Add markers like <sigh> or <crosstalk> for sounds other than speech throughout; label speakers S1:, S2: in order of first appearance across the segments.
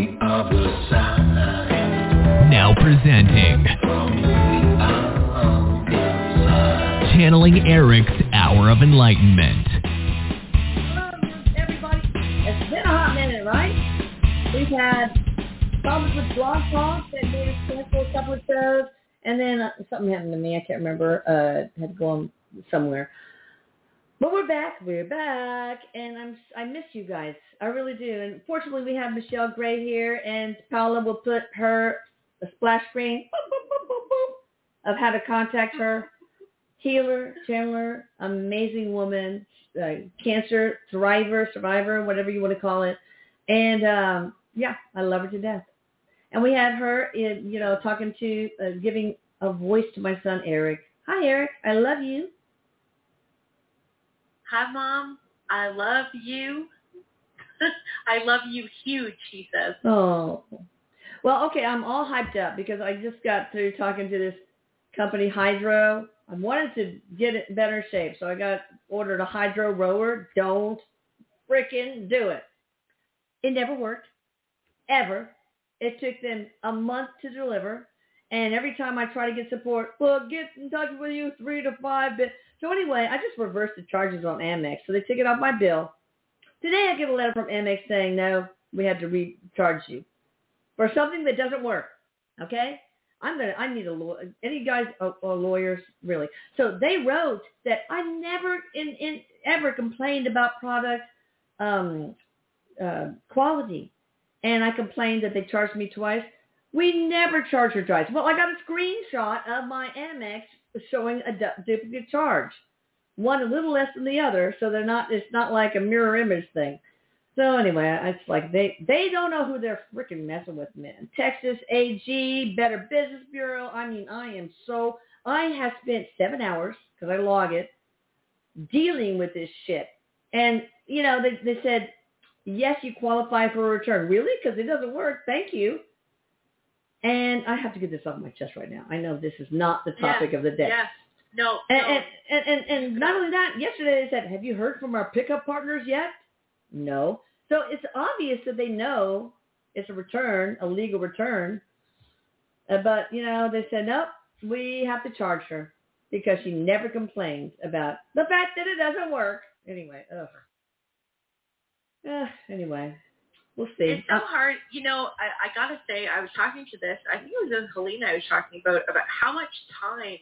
S1: the other side.
S2: Now presenting
S1: From the other side.
S2: Channeling Erik's Hour of Enlightenment.
S3: Hello, everybody. It's been a hot minute, right? We've had problems with blog talk that made us cancel a couple of shows, and then uh, something happened to me. I can't remember. Uh, had to go on somewhere. But we're back. We're back, and I'm I miss you guys. I really do. And fortunately, we have Michelle Gray here, and Paula will put her a splash screen of how to contact her. Healer, channeler, amazing woman, uh, cancer thriver, survivor, whatever you want to call it. And um, yeah, I love her to death. And we had her, in, you know, talking to, uh, giving a voice to my son Erik. Hi, Erik. I love you.
S4: Hi, Mom. I love you. <laughs> I love you huge, he says.
S3: Oh, well, okay. I'm all hyped up because I just got through talking to this company, Hydrow. I wanted to get it in better shape, so I got ordered a Hydrow rower. Don't frickin' do it. It never worked, ever. It took them a month to deliver, and every time I try to get support, well, get in touch with you three to five bit. So anyway, I just reversed the charges on Amex, so they took it off my bill. Today I get a letter from Amex saying, no, we had to recharge you for something that doesn't work. Okay? I'm gonna. I need a lawyer. Any guys or, or lawyers really? So they wrote that I never in, in ever complained about product um, uh, quality, and I complained that they charged me twice. We never charge her twice. Well, I got a screenshot of my Amex showing a du- duplicate charge, one a little less than the other, so they're not. It's not like a mirror image thing. So anyway, it's like they they don't know who they're freaking messing with, man. Texas AG, Better Business Bureau. I mean, I am so I have spent seven hours because I log it dealing with this shit, and you know they they said yes, you qualify for a return. Really? Because it doesn't work. Thank you. And I have to get this off my chest right now. I know this is not the topic
S4: Yes,
S3: of the day.
S4: Yes. No.
S3: And,
S4: no.
S3: and, and, and, and not only that, yesterday they said, have you heard from our pickup partners yet? No. So it's obvious that they know it's a return, a legal return. Uh, but, you know, they said, nope, we have to charge her because she never complained about the fact that it doesn't work. Anyway, ugh. Uh, anyway, we'll see.
S4: It's so
S3: Uh,
S4: hard. You know, I, I gotta say, I was talking to this. I think it was with Helena. I was talking about about how much time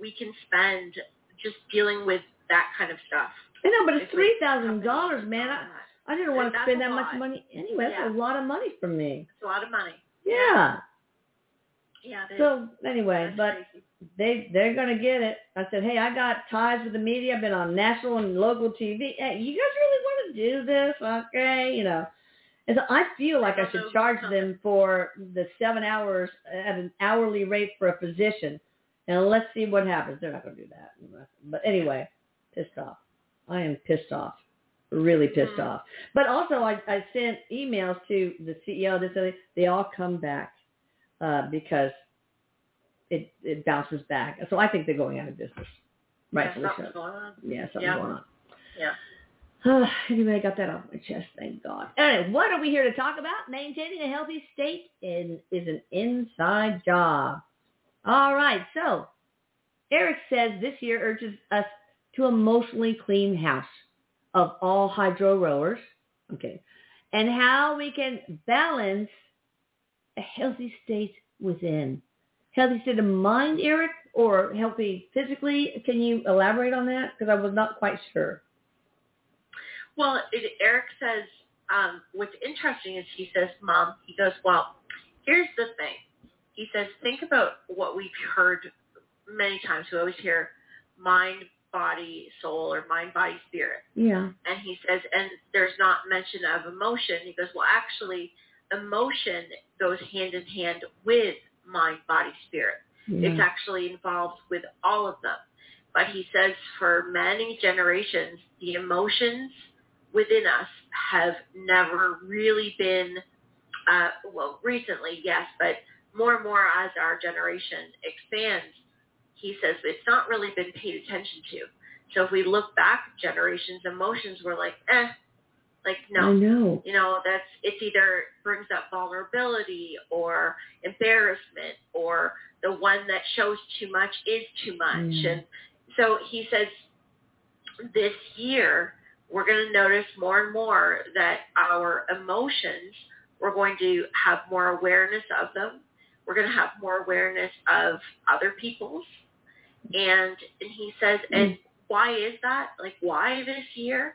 S4: we can spend just dealing with that kind of stuff.
S3: I know, but it's three thousand dollars, man. I. I didn't want to spend that much money anyway. That's
S4: Yeah.
S3: a lot of money for me.
S4: It's a lot of money.
S3: Yeah.
S4: Yeah.
S3: So anyway, but
S4: crazy.
S3: they they're gonna get it. I said, hey, I got ties with the media. I've been on national and local TV. Hey, you guys really want to do this? Okay, you know. And so I feel like I should charge them for the seven hours at an hourly rate for a physician, and let's see what happens. They're not gonna do that. But anyway, pissed off. I am pissed off. Really pissed
S4: Mhm.
S3: off. But also, I, I sent emails to the CEO. This said they all come back uh, because it it bounces back. So I think they're going out of business.
S4: Yeah,
S3: Rightfully
S4: something's
S3: so.
S4: going on.
S3: Yeah, something's
S4: Yeah.
S3: going on.
S4: Yeah. <sighs>
S3: anyway, I got that off my chest. Thank God. Anyway, what are we here to talk about? Maintaining a healthy state in, is an inside job. All right. So Erik says this year urges us to emotionally clean house of all Hydrow rowers. Okay. And how we can balance a healthy state within. Healthy state of mind, Erik, or healthy physically? Can you elaborate on that? Because I was not quite sure.
S4: Well, it, Erik says, um, what's interesting is he says, Mom, he goes, well, here's the thing. He says, think about what we've heard many times. We always hear mind, body, soul, or mind, body, spirit.
S3: Yeah.
S4: And he says, and there's not mention of emotion. He goes, well, actually, emotion goes hand in hand with mind, body, spirit. It's actually involved with all of them. But he says for many generations, the emotions within us have never really been, uh, well, recently, yes, but more and more as our generation expands, he says it's not really been paid attention to. So if we look back generations, emotions were like, eh, Like
S3: I
S4: no,
S3: know.
S4: you know that's it's either brings up vulnerability or embarrassment or the one that shows too much is too much
S3: Mm.
S4: and so he says this year we're going to notice more and more that our emotions we're going to have more awareness of them. We're going to have more awareness of other people's. And and he says and why is that? Like why this year?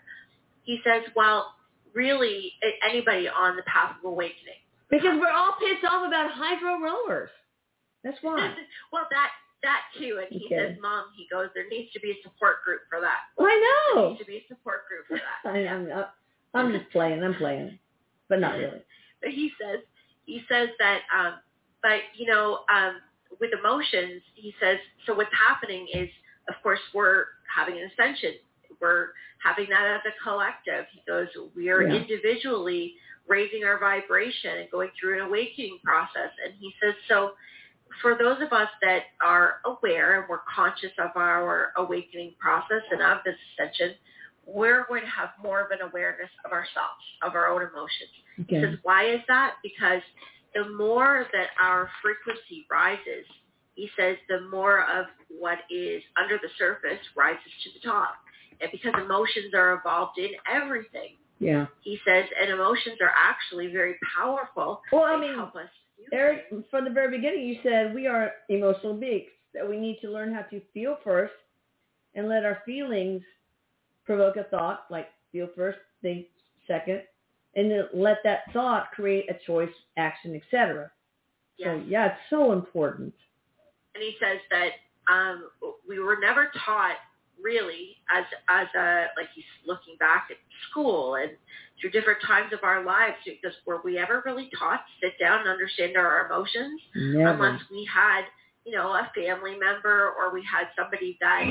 S4: He says well really anybody on the path of awakening.
S3: Because we're all pissed off about Hydrow rollers. That's why. <laughs>
S4: well that that too and he
S3: Okay.
S4: says mom he goes there needs to be a support group for that
S3: I
S4: there
S3: know.
S4: needs to be a support group for that <laughs>
S3: I, I'm, I'm just playing. I'm playing, but not really. <laughs>
S4: but he says he says that um but you know um with emotions he says so what's happening is of course we're having an ascension we're having that as a collective he goes we are
S3: Yeah.
S4: individually raising our vibration and going through an awakening process and he says so for those of us that are aware and we're conscious of our awakening process and of this ascension we're going to have more of an awareness of ourselves of our own emotions he
S3: Okay.
S4: says, why is that? Because the more that our frequency rises, he says, the more of what is under the surface rises to the top. And because emotions are involved in everything,
S3: Yeah.
S4: he says, and emotions are actually very powerful.
S3: Well, I mean,
S4: help us Erik,
S3: from the very beginning, you said we are emotional beings. That we need to learn how to feel first, and let our feelings provoke a thought. Like feel first, think second, and then let that thought create a choice, action, etc.
S4: Yes.
S3: So yeah, it's so important.
S4: and he says that um, we were never taught really as as a like he's looking back at school and through different times of our lives because were we ever really taught to sit down and understand our emotions
S3: Never.
S4: unless we had you know a family member or we had somebody that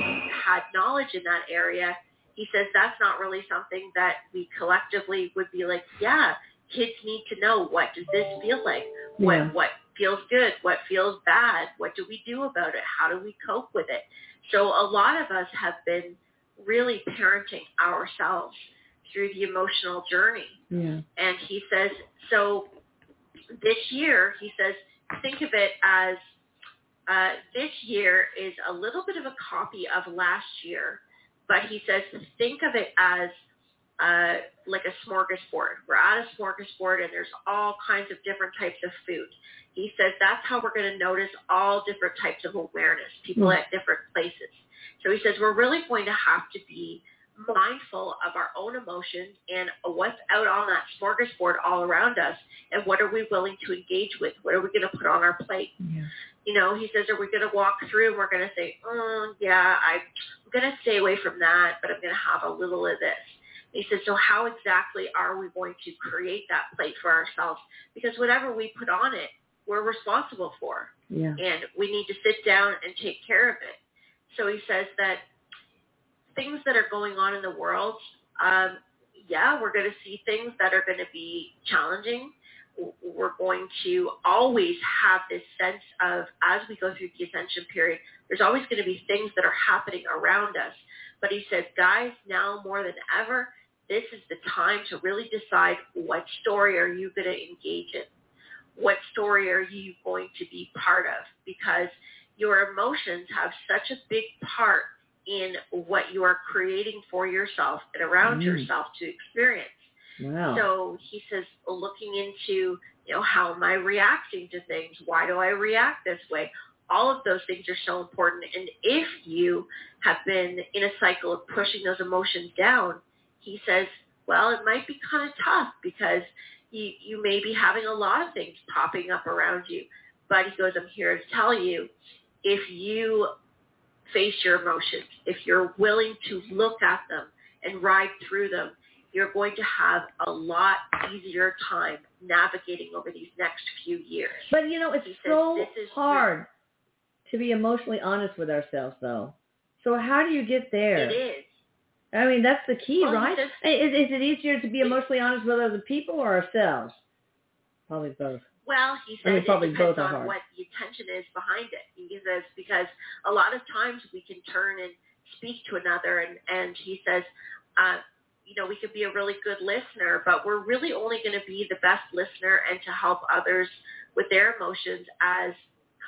S4: had knowledge in that area he says that's not really something that we collectively would be like yeah kids need to know what does this feel like what
S3: Yeah.
S4: what feels good, what feels bad, what do we do about it, how do we cope with it. So a lot of us have been really parenting ourselves through the emotional journey.
S3: Yeah.
S4: And he says, so this year, he says, think of it as uh, this year is a little bit of a copy of last year, but he says, think of it as uh, like a smorgasbord. We're at a smorgasbord and there's all kinds of different types of food. He says that's how we're going to notice all different types of awareness, people
S3: Mm.
S4: at different places. So he says we're really going to have to be mindful of our own emotions and what's out on that smorgasbord all around us and what are we willing to engage with? What are we going to put on our plate?
S3: Yeah.
S4: you know, he says, are we going to walk through and we're going to say, oh, yeah, I'm going to stay away from that, but I'm going to have a little of this. He says, so how exactly are we going to create that plate for ourselves? Because whatever we put on it, we're responsible for,
S3: Yeah.
S4: and we need to sit down and take care of it. So he says that things that are going on in the world, um, yeah, we're going to see things that are going to be challenging. We're going to always have this sense of, as we go through the ascension period, there's always going to be things that are happening around us. But he says, guys, now more than ever, this is the time to really decide what story are you going to engage in? What story are you going to be part of? Because your emotions have such a big part in what you are creating for yourself and around
S3: Mm.
S4: yourself to experience.
S3: Wow.
S4: So he says, looking into, you know, how am I reacting to things? Why do I react this way? All of those things are so important. And if you have been in a cycle of pushing those emotions down, he says, well, it might be kind of tough because you, you may be having a lot of things popping up around you. But he goes, I'm here to tell you, if you face your emotions, if you're willing to look at them and ride through them, you're going to have a lot easier time navigating over these next few years.
S3: but you know, it's
S4: He says
S3: so
S4: this is
S3: hard to be emotionally honest with ourselves, though. So how do you get there?
S4: It is.
S3: I mean, that's the key,
S4: Well,
S3: right? Is, is it easier to be emotionally honest with other people or ourselves? Probably both.
S4: Well, he
S3: I mean,
S4: says
S3: probably
S4: it depends
S3: both
S4: on
S3: hard.
S4: what the intention is behind it. He says because a lot of times we can turn and speak to another, and and he says, uh, you know, we could be a really good listener, but we're really only going to be the best listener and to help others with their emotions as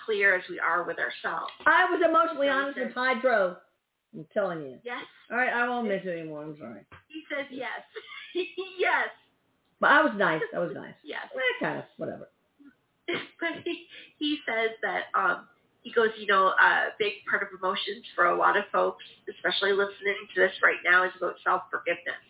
S4: clear as we are with ourselves.
S3: I was emotionally honest with Hydrow. I'm telling you.
S4: Yes.
S3: All right, I won't miss it anymore. I'm sorry.
S4: He says yes. <laughs> yes.
S3: But I was nice. I was nice.
S4: Yes.
S3: Well, kind of, whatever. <laughs>
S4: but he, he says that um he goes, you know, a big part of emotions for a lot of folks, especially listening to this right now, is about self forgiveness.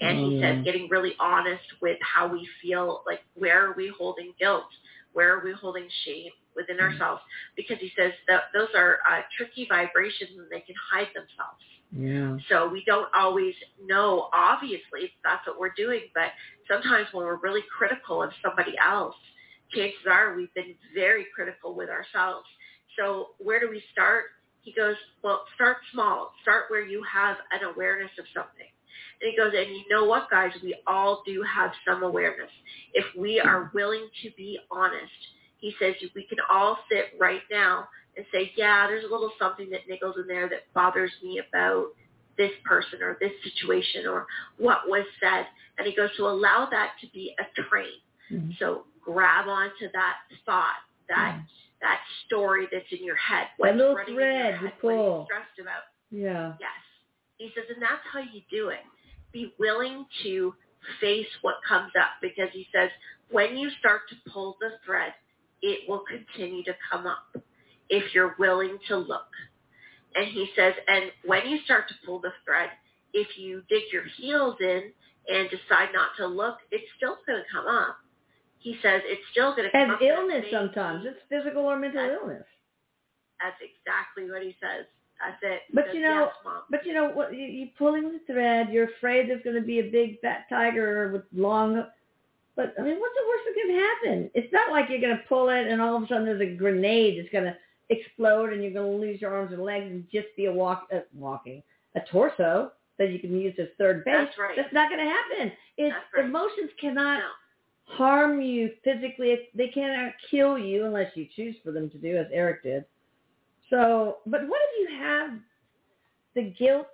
S4: And he
S3: Oh,
S4: says getting really honest with how we feel, like where are we holding guilt? Where are we holding shame within ourselves? Because he says that those are uh, tricky vibrations and they can hide themselves.
S3: Yeah.
S4: So we don't always know, obviously, that's what we're doing, but sometimes when we're really critical of somebody else, chances are we've been very critical with ourselves. So where do we start? He goes, well, start small. Start where you have an awareness of something. And he goes, and you know what, guys? We all do have some awareness. If we are willing to be honest, he says we can all sit right now and say, yeah, there's a little something that niggles in there that bothers me about this person or this situation or what was said. And he goes to allow that to be a train.
S3: Mhm.
S4: So grab onto that thought, that that story that's in your head. What's
S3: little
S4: running in your
S3: thread you
S4: What you
S3: pull.
S4: stressed about?
S3: Yeah.
S4: Yes. He says, and that's how you do it. Be willing to face what comes up because he says, when you start to pull the thread, it will continue to come up if you're willing to look. And he says, and when you start to pull the thread, if you dig your heels in and decide not to look, it's still going to come up. He says it's still going to come
S3: And
S4: up. it
S3: illness sometimes. It's physical or mental
S4: That's-
S3: illness.
S4: That's exactly what he says. That's it. He
S3: But
S4: says,
S3: you know,
S4: yes,
S3: But you know what? You, you're pulling the thread. You're afraid there's going to be a big fat tiger with long. But I mean, what's the worst that can happen? It's not like you're going to pull it and all of a sudden there's a grenade that's going to explode and you're going to lose your arms and legs and just be a walk, uh, walking, a torso that you can use as third base.
S4: That's right.
S3: That's not going to happen. It's
S4: right.
S3: emotions cannot
S4: No.
S3: harm you physically. They cannot kill you unless you choose for them to do, as Erik did. So, but what if you have the guilt,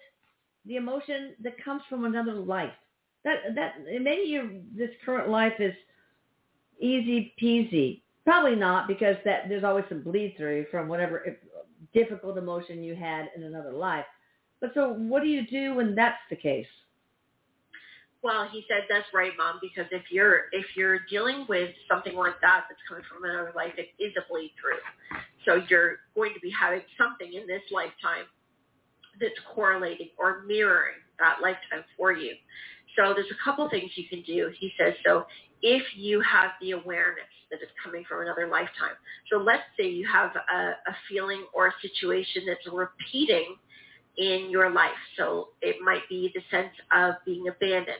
S3: the emotion that comes from another life? That that maybe your this current life is easy peasy. Probably not because that there's always some bleed through from whatever if, difficult emotion you had in another life. But so, what do you do when that's the case?
S4: Well, he said that's right, Mom, because if you're if you're dealing with something like that that's coming from another life, it is a bleed through. So you're going to be having something in this lifetime that's correlating or mirroring that lifetime for you. So there's a couple things you can do. He says so if you have the awareness that it's coming from another lifetime. So let's say you have a, a feeling or a situation that's repeating in your life. So it might be the sense of being abandoned.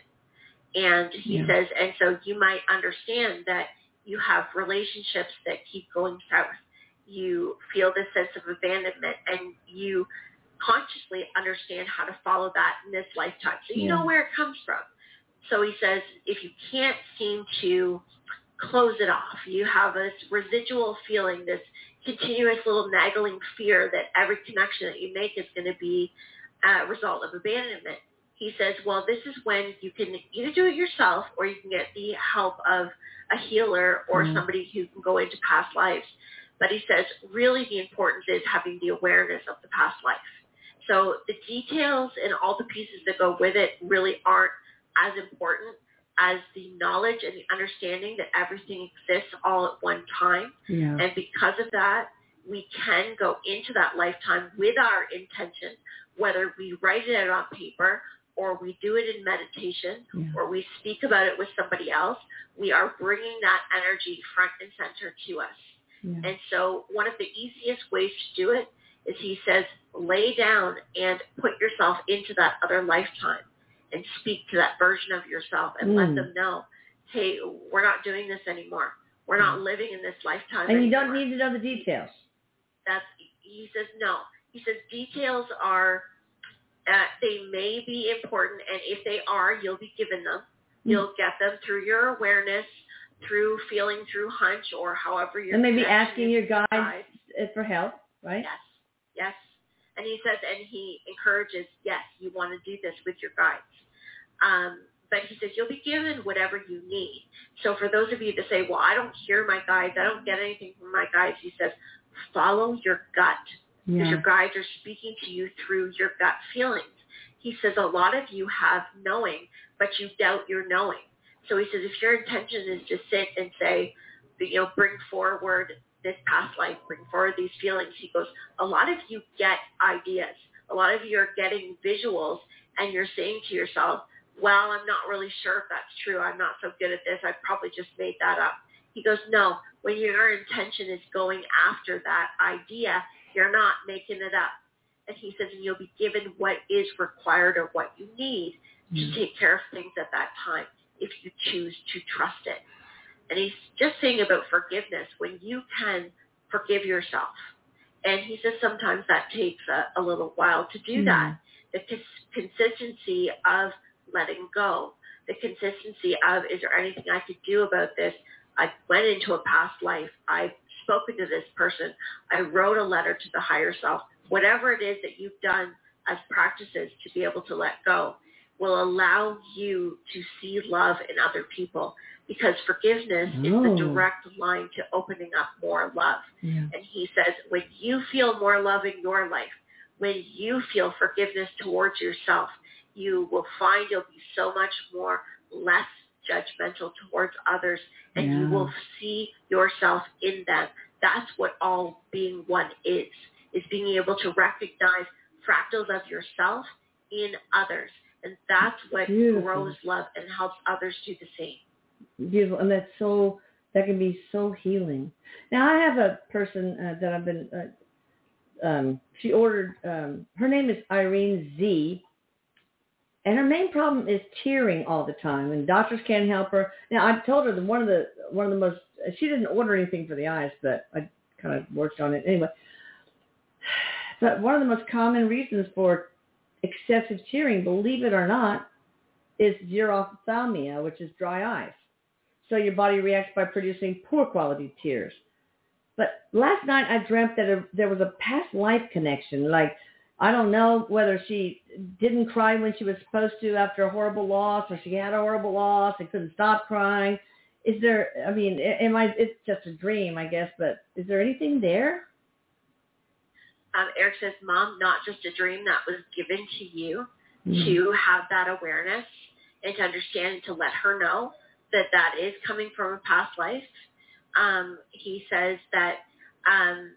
S4: And he
S3: Yeah.
S4: says, and so you might understand that you have relationships that keep going south. You feel this sense of abandonment and you consciously understand how to follow that in this lifetime. So you
S3: Yeah.
S4: know where it comes from. So he says, if you can't seem to close it off, you have this residual feeling, this continuous little nagging fear that every connection that you make is going to be a result of abandonment. He says, well, this is when you can either do it yourself or you can get the help of a healer or
S3: Mm.
S4: somebody who can go into past lives. But he says, really the importance is having the awareness of the past life. So the details and all the pieces that go with it really aren't as important as the knowledge and the understanding that everything exists all at one time.
S3: Yeah.
S4: And because of that, we can go into that lifetime with our intention, whether we write it out on paper or we do it in meditation
S3: Yeah.
S4: or we speak about it with somebody else. We are bringing that energy front and center to us.
S3: Yeah.
S4: And so one of the easiest ways to do it is he says, lay down and put yourself into that other lifetime and speak to that version of yourself and let
S3: Mm.
S4: them know, hey, we're not doing this anymore. We're not living in this lifetime
S3: And you don't need to know the details.
S4: That's, he says, no. He says details are, uh, they may be important, and if they are, you'll be given them.
S3: Hmm.
S4: You'll get them through your awareness, through feeling, through hunch, or however you're
S3: And maybe asking your guides
S4: guides.
S3: uh, for help, right?
S4: Yes, yes. And he says, and he encourages, yes, you want to do this with your guides. Um, but he says you'll be given whatever you need. So for those of you that say, well, I don't hear my guides, I don't get anything from my guides, he says, follow your gut because
S3: Yeah.
S4: your guides are speaking to you through your gut feelings. He says a lot of you have knowing, but you doubt your knowing. So he says if your intention is to sit and say, you know, bring forward this past life, bring forward these feelings, he goes, a lot of you get ideas. A lot of you are getting visuals and you're saying to yourself, well, I'm not really sure if that's true. I'm not so good at this. I probably just made that up. He goes, no, when your intention is going after that idea, you're not making it up. And he says, and you'll be given what is required or what you need to
S3: Mm.
S4: take care of things at that time if you choose to trust it. And he's just saying about forgiveness, when you can forgive yourself. And he says sometimes that takes a, a little while to do hmm. that. The cons- consistency of letting go, the consistency of, is there anything I could do about this? I went into a past life. I've spoken to this person. I wrote a letter to the higher self. Whatever it is that you've done as practices to be able to let go will allow you to see love in other people because forgiveness is the direct line to opening up more love.
S3: Yeah.
S4: And he says, when you feel more love in your life, when you feel forgiveness towards yourself, you will find you'll be so much more less judgmental towards others and you will see yourself in them. That's what all being one is, is being able to recognize fractals of yourself in others. And that's what
S3: Beautiful.
S4: grows love and helps others do the same.
S3: Beautiful and that's so that can be so healing. Now i have a person uh, that i've been uh, um she ordered um her name is irene z and her main problem is tearing all the time and doctors can't help her. Now i told her that one of the one of the most she didn't order anything for the eyes but i kind of worked on it. Anyway <sighs> but one of the most common reasons for excessive tearing believe it or not is xerophthalmia which is dry eyes so your body reacts by producing poor quality tears. But last night I dreamt that a, there was a past life connection. Like, I don't know whether she didn't cry when she was supposed to after a horrible loss or she had a horrible loss and couldn't stop crying. Is there, I mean, am I, it's just a dream, I guess, but is there anything there?
S4: Um, Erik says, Mom, not just a dream that was given to you
S3: Mm-hmm.
S4: to have that awareness and to understand and to let her know that that is coming from a past life. Um, he says that um,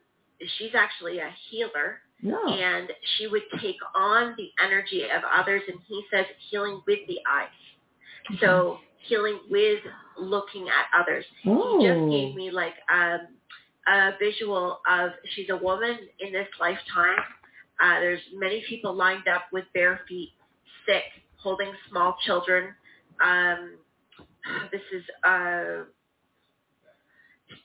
S4: she's actually a healer
S3: No.
S4: and she would take on the energy of others and he says healing with the eyes. So healing with looking at others.
S3: oh.
S4: He just gave me like um, a visual of she's a woman in this lifetime. Uh, there's many people lined up with bare feet, sick, holding small children. Um, this is uh,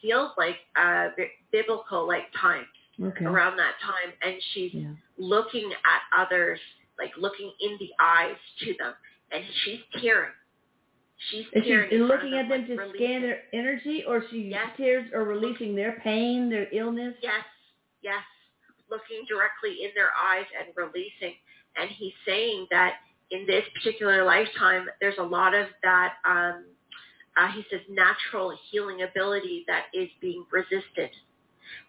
S4: feels like uh, bi- biblical like time
S3: okay.
S4: around that time, and she's
S3: Yeah.
S4: looking at others, like looking in the eyes to them, and she's tearing. She's
S3: Is she
S4: tearing. in
S3: looking at them
S4: them,
S3: to
S4: like,
S3: scan their energy or she
S4: Yes.
S3: tears or releasing their pain, their illness?
S4: Yes, yes. Looking directly in their eyes and releasing. And he's saying that in this particular lifetime, there's a lot of that, um, uh, he says, natural healing ability that is being resisted.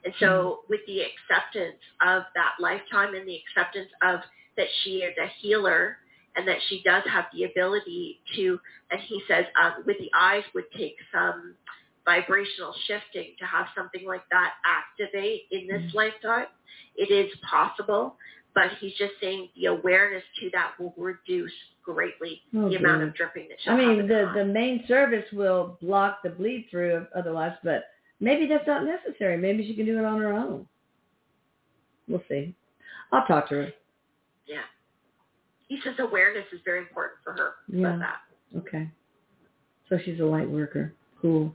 S4: And so with the acceptance of that lifetime and the acceptance of that she is a healer and that she does have the ability to, and he says um, with the eyes would take some vibrational shifting to have something like that activate in this
S3: Mhm.
S4: lifetime. It is possible, but he's just saying the awareness to that will reduce greatly
S3: Oh,
S4: the amount of dripping that she'll
S3: I mean, the the main service will block the bleed through otherwise, but maybe that's not necessary. Maybe she can do it on her own. We'll see. I'll talk to her.
S4: Yeah. He says awareness is very important for her
S3: Yeah.
S4: about that.
S3: Okay. So she's a light worker. Cool.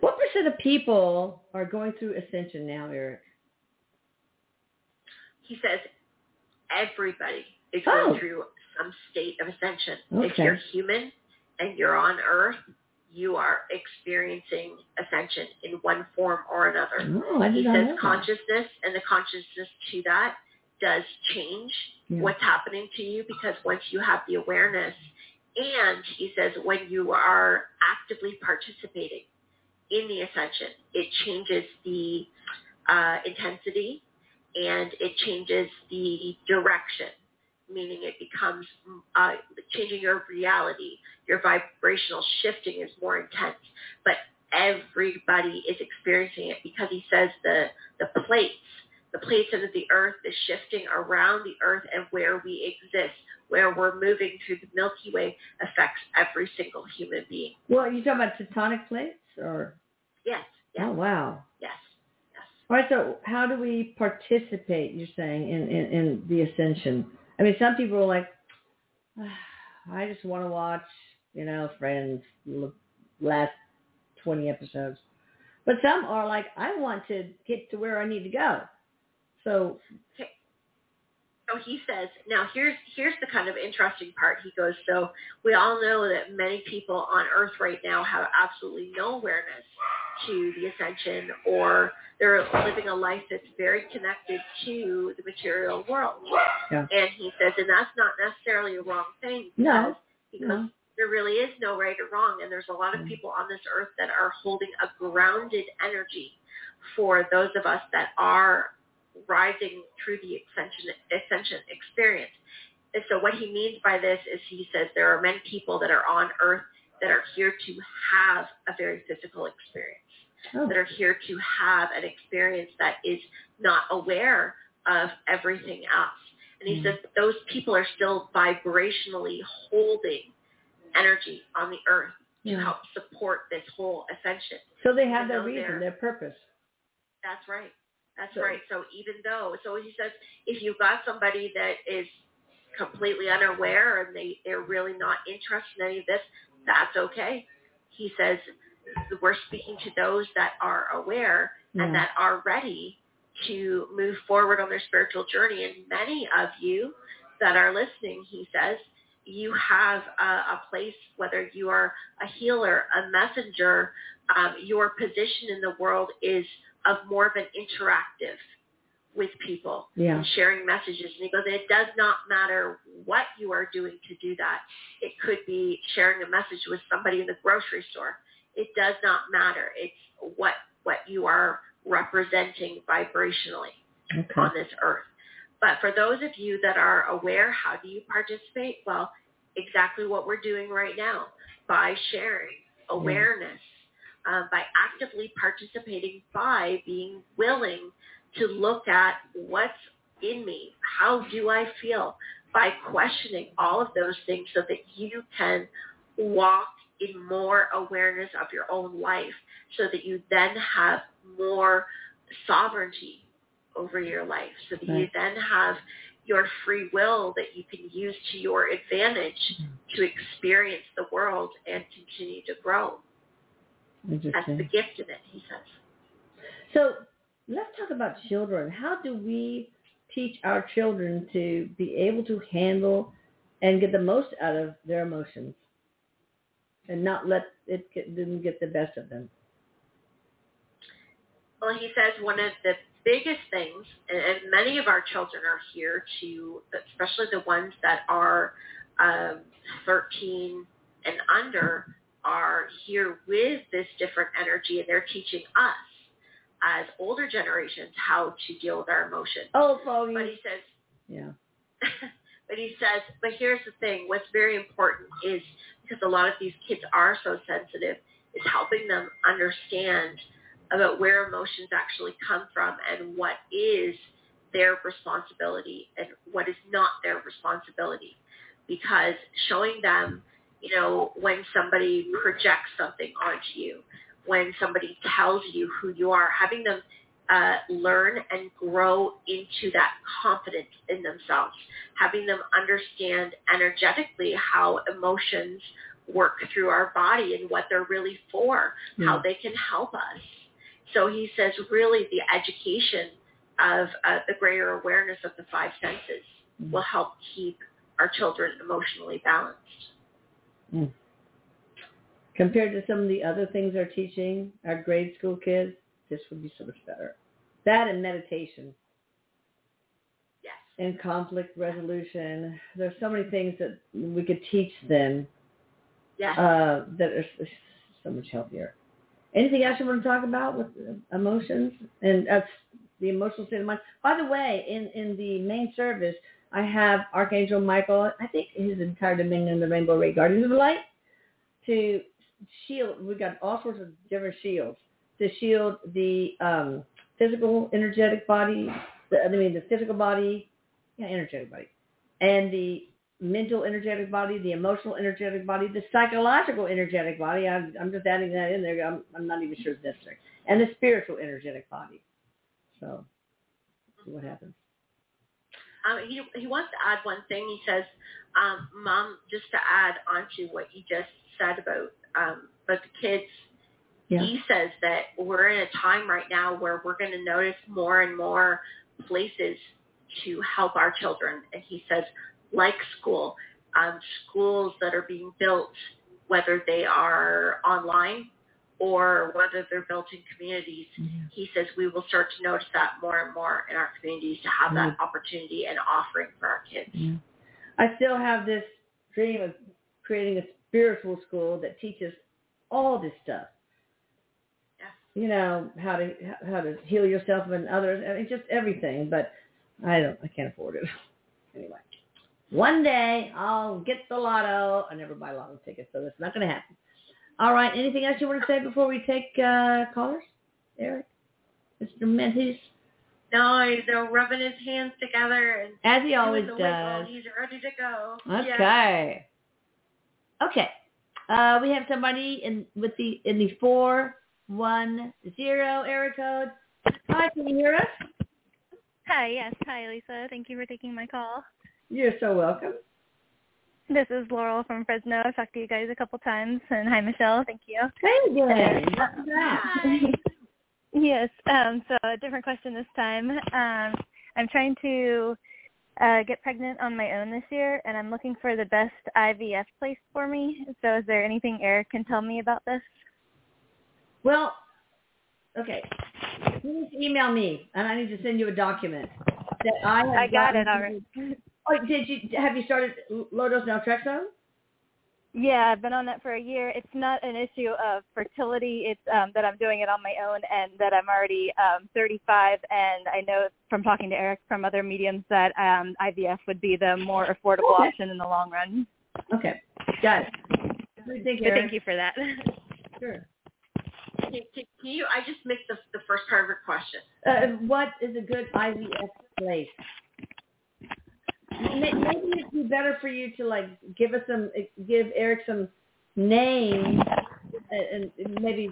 S3: What percent of people are going through ascension now, Erik?
S4: He says everybody is
S3: Oh.
S4: going through some state of ascension. If you're human and you're on Earth, you are experiencing ascension in one form or another.
S3: Oh, I
S4: He
S3: did know
S4: says
S3: that.
S4: consciousness and the consciousness to that does change
S3: Yeah.
S4: what's happening to you because once you have the awareness, And he says when you are actively participating in the ascension, it changes the uh, intensity and it changes the direction, meaning it becomes uh, changing your reality. Your vibrational shifting is more intense, but everybody is experiencing it because he says the the plates, the plates of the earth is shifting around the earth and where we exist, where we're moving through the Milky Way affects every single human being.
S3: Well, you talking about tectonic plates or?
S4: Yes, yes,
S3: Oh wow.
S4: yes.
S3: All right. So how do we participate? You're saying in in, in the ascension. I mean, some people are like, "Ah, I just want to watch, you know, Friends last twenty episodes, but some are like, I want to get to where I need to go. So
S4: So he says, now here's here's the kind of interesting part. He goes, so we all know that many people on Earth right now have absolutely no awareness to the ascension, or they're living a life that's very connected to the material world.
S3: Yeah.
S4: And he says, and that's not necessarily a wrong thing.
S3: No.
S4: because
S3: No.
S4: there really is no right or wrong, and there's a lot of
S3: Mm.
S4: people on this earth that are holding a grounded energy for those of us that are rising through the ascension, ascension experience. And so what he means by this is he says there are many people that are on earth that are here to have a very physical experience,
S3: oh,
S4: that are here to have an experience that is not aware of everything else. And he
S3: Mhm.
S4: says those people are still vibrationally holding energy on the earth to help support this whole ascension.
S3: so they have their reason, their purpose.
S4: That's right. That's
S3: So-
S4: right. So even though, so he says, if you've got somebody that is completely unaware and they, they're really not interested in any of this, that's okay. He says, we're speaking to those that are aware and that are ready to move forward on their spiritual journey. And many of you that are listening, he says, you have a, a place, whether you are a healer, a messenger, um, your position in the world is of more of an interactive with people
S3: Yeah.
S4: sharing messages. And he goes, it does not matter what you are doing to do that. It could be sharing a message with somebody in the grocery store. It does not matter. It's what what you are representing vibrationally
S3: Okay.
S4: on this earth. But for those of you that are aware, how do you participate? Well, exactly what we're doing right now by sharing awareness, um, by actively participating, by being willing to look at what's in me. How do I feel? By questioning all of those things so that you can walk in more awareness of your own life so that you then have more sovereignty over your life so that you then have your free will that you can use to your advantage to experience the world and continue to grow. That's the gift in it, he says.
S3: So let's talk about children. How do we teach our children to be able to handle and get the most out of their emotions and not let it get, them get the best of them?
S4: Well, he says one of the biggest things, and, and many of our children are here to, especially the ones that are um, 13 and under, are here with this different energy, and they're teaching us as older generations how to deal with our emotions.
S3: Oh,
S4: But
S3: foggy.
S4: he says,
S3: Yeah. <laughs>
S4: but he says, but here's the thing. What's very important is because a lot of these kids are so sensitive, is helping them understand about where emotions actually come from and what is their responsibility and what is not their responsibility. Because showing them, you know, when somebody projects something onto you, when somebody tells you who you are, having them uh, learn and grow into that confidence in themselves, having them understand energetically how emotions work through our body and what they're really for, how they can help us. So he says really the education of uh, the greater awareness of the five senses
S3: Mm.
S4: will help keep our children emotionally balanced.
S3: Mm. Compared to some of the other things they're teaching our grade school kids, this would be so much better. That and meditation
S4: Yes.
S3: and conflict resolution. There's so many things that we could teach them
S4: Yes.
S3: uh, that are so much healthier. Anything else you want to talk about with emotions and that's the emotional state of mind? By the way, in in the main service, I have Archangel Michael. I think his entire dominion, in the Rainbow Ray Guardians of Light, to shield. We've got all sorts of different shields to shield the um, physical, energetic body. The, I mean, the physical body, yeah, energetic body, and the mental energetic body, the emotional energetic body, the psychological energetic body. I'm, I'm just adding that in there. I'm, I'm not even sure it's necessary. And the spiritual energetic body. So, see what happens.
S4: Um, he he wants to add one thing. He says, um, "Mom, just to add on to what you just said about um, about the kids."
S3: Yeah.
S4: He says that we're in a time right now where we're going to notice more and more places to help our children, and he says, like school, um, schools that are being built, whether they are online or whether they're built in communities, he says we will start to notice that more and more in our communities to have that opportunity and offering for our kids.
S3: Yeah. I still have this dream of creating a spiritual school that teaches all this stuff. You know how to how to heal yourself and others. I mean, just everything. But I don't. I can't afford it. <laughs> anyway, one day I'll get the lotto. I never buy lotto tickets, so that's not going to happen. All right. Anything else you want to say before we take uh, callers, Erik, Mr. Medhus?
S4: No, he's uh, rubbing his hands together and
S3: As he always
S4: doing the wiggle.
S3: does.
S4: He's ready to go. Yeah.
S3: Okay. Okay. Uh, we have somebody in with the in the four one zero area code. Hi, can you hear us?
S5: Hi, yes. Hi, Lisa. Thank you for taking my call.
S3: You're so welcome.
S5: This is Laurel from Fresno. I've talked to you guys a couple times. And hi, Michelle. Thank you.
S3: Hey, Glenn. Welcome back.
S5: yes. Um, so a different question this time. Um, I'm trying to uh, get pregnant on my own this year, and I'm looking for the best IVF place for me. So is there anything Erik can tell me about this?
S3: Well, okay. You need to email me, and I need to send you a document that I have.
S5: I got it already.
S3: Oh, did you? Have you started low dose naltrexone?
S5: Yeah, I've been on that for a year. It's not an issue of fertility. It's um, that I'm doing it on my own and that I'm already um, 35. And I know from talking to Erik from other mediums that um, IVF would be the more affordable
S3: Okay.
S5: option in the long run.
S3: Okay, got it. What do you think,
S5: But
S3: Erik?
S5: thank you for that.
S3: Sure.
S4: Can, can, can you? I just missed the, the first part of your question.
S3: Uh, what is a good IVF place? May- Maybe it'd be better for you to like give us some, give Erik some names, and, and maybe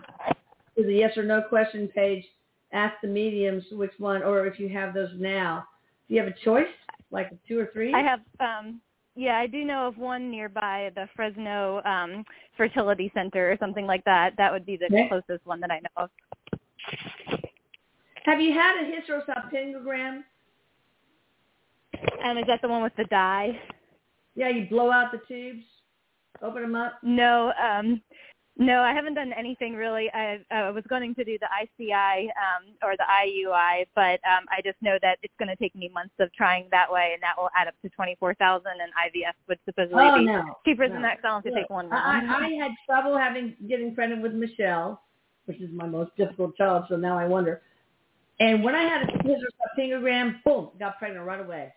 S3: to the yes or no question page, ask the mediums which one, or if you have those now. Do you have a choice, like two or three?
S5: I have, um, yeah, I do know of one nearby the Fresno um, Fertility Center or something like that. That would be the
S3: Okay.
S5: closest one that I know of.
S3: Have you had a hysterosalpingogram?
S5: Um, is that the one with the dye?
S3: Yeah, you blow out the tubes, open them up.
S5: No, um, no, I haven't done anything really. I, I was going to do the ICI um, or the IUI, but um, I just know that it's going to take me months of trying that way, and that will add up to twenty four thousand. And IVF would supposedly
S3: Oh
S5: be
S3: no,
S5: cheaper
S3: no.
S5: than that. 'cause I'll have to
S3: Look,
S5: take one
S3: I,
S5: round.
S3: I I had trouble having getting pregnant with Michelle, which is my most difficult child. So now I wonder. And when I had a fingergram, boom, got pregnant right away.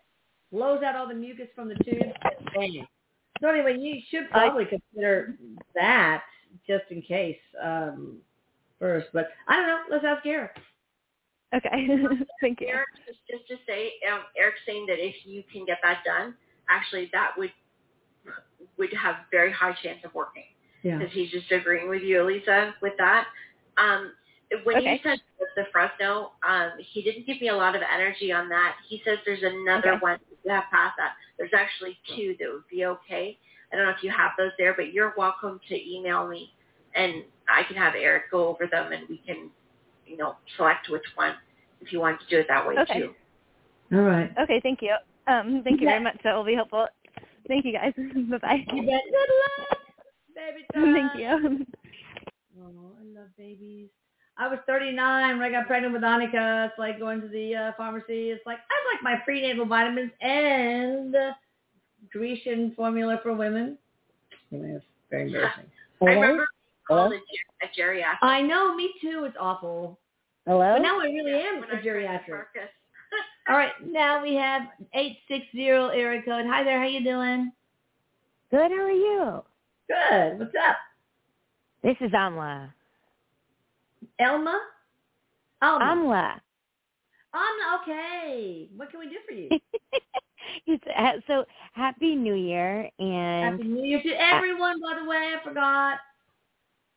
S3: Blows out all the mucus from the tube. So anyway, you should probably consider that just in case um, first. But I don't know. Let's ask Erik.
S5: okay, <laughs> thank you.
S4: Erik, just, just to say, um, Erik's saying that if you can get that done, actually that would would have very high chance of working
S3: Yeah.
S4: because he's just agreeing with you, Elisa, with that. Um, when you
S5: Okay.
S4: said the Fresno, um, he didn't give me a lot of energy on that. He says there's another
S5: Okay.
S4: one you have past that. There's actually two that would be okay. I don't know if you have those there, but you're welcome to email me, and I can have Erik go over them, and we can, you know, select which one if you want to do it that way
S5: Okay.
S4: too.
S3: All right.
S5: Okay, thank you. Um, thank you
S3: Yeah.
S5: very much. That will be helpful. Thank you, guys. <laughs> bye bye.
S3: You. Good luck, baby. time. <laughs>
S5: Thank you.
S3: Oh, <laughs> I love babies. I was 39 when I got pregnant with Annika. It's like going to the uh, pharmacy. It's like I like my prenatal vitamins and Grecian formula for women. Anyways, Very embarrassing.
S4: I
S6: Hello?
S4: remember called
S6: Hello?
S4: a, ger- a geriatric.
S3: I know, me too. It's awful.
S6: Hello?
S3: But now I really am
S4: when
S3: a
S4: I was
S3: geriatric. <laughs> All right, now we have eight six zero area code. Hi there, how you doing?
S6: Good, how are you?
S3: Good. What's up,
S6: This is Amla.
S3: Elma? Alma.
S6: Amla.
S3: Alma. Okay. What can we do for you? <laughs>
S6: It's, uh, so happy New Year and
S3: Happy New Year to everyone. By the way, I forgot.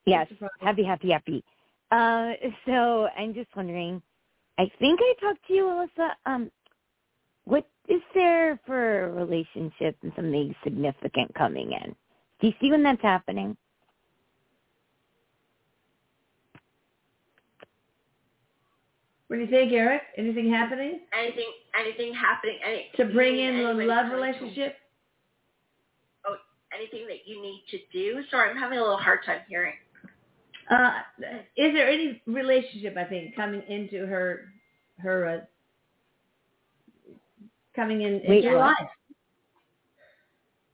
S6: yes,
S3: It's a problem.
S6: happy, happy, happy. Uh, so I'm just wondering. I think I talked to you, Elisa. Um, what is there for a relationship and something significant coming in? Do you see when that's happening?
S3: What do you think, Erik? Anything happening
S4: anything, anything happening, any,
S3: to bring in the love
S4: coming to-
S3: relationship?
S4: anything that you need to do. Sorry, I'm having a little hard time hearing.
S3: Uh, is there any relationship? I think coming into her, her, uh, coming in
S6: Wait,
S3: into your
S6: what?
S3: life.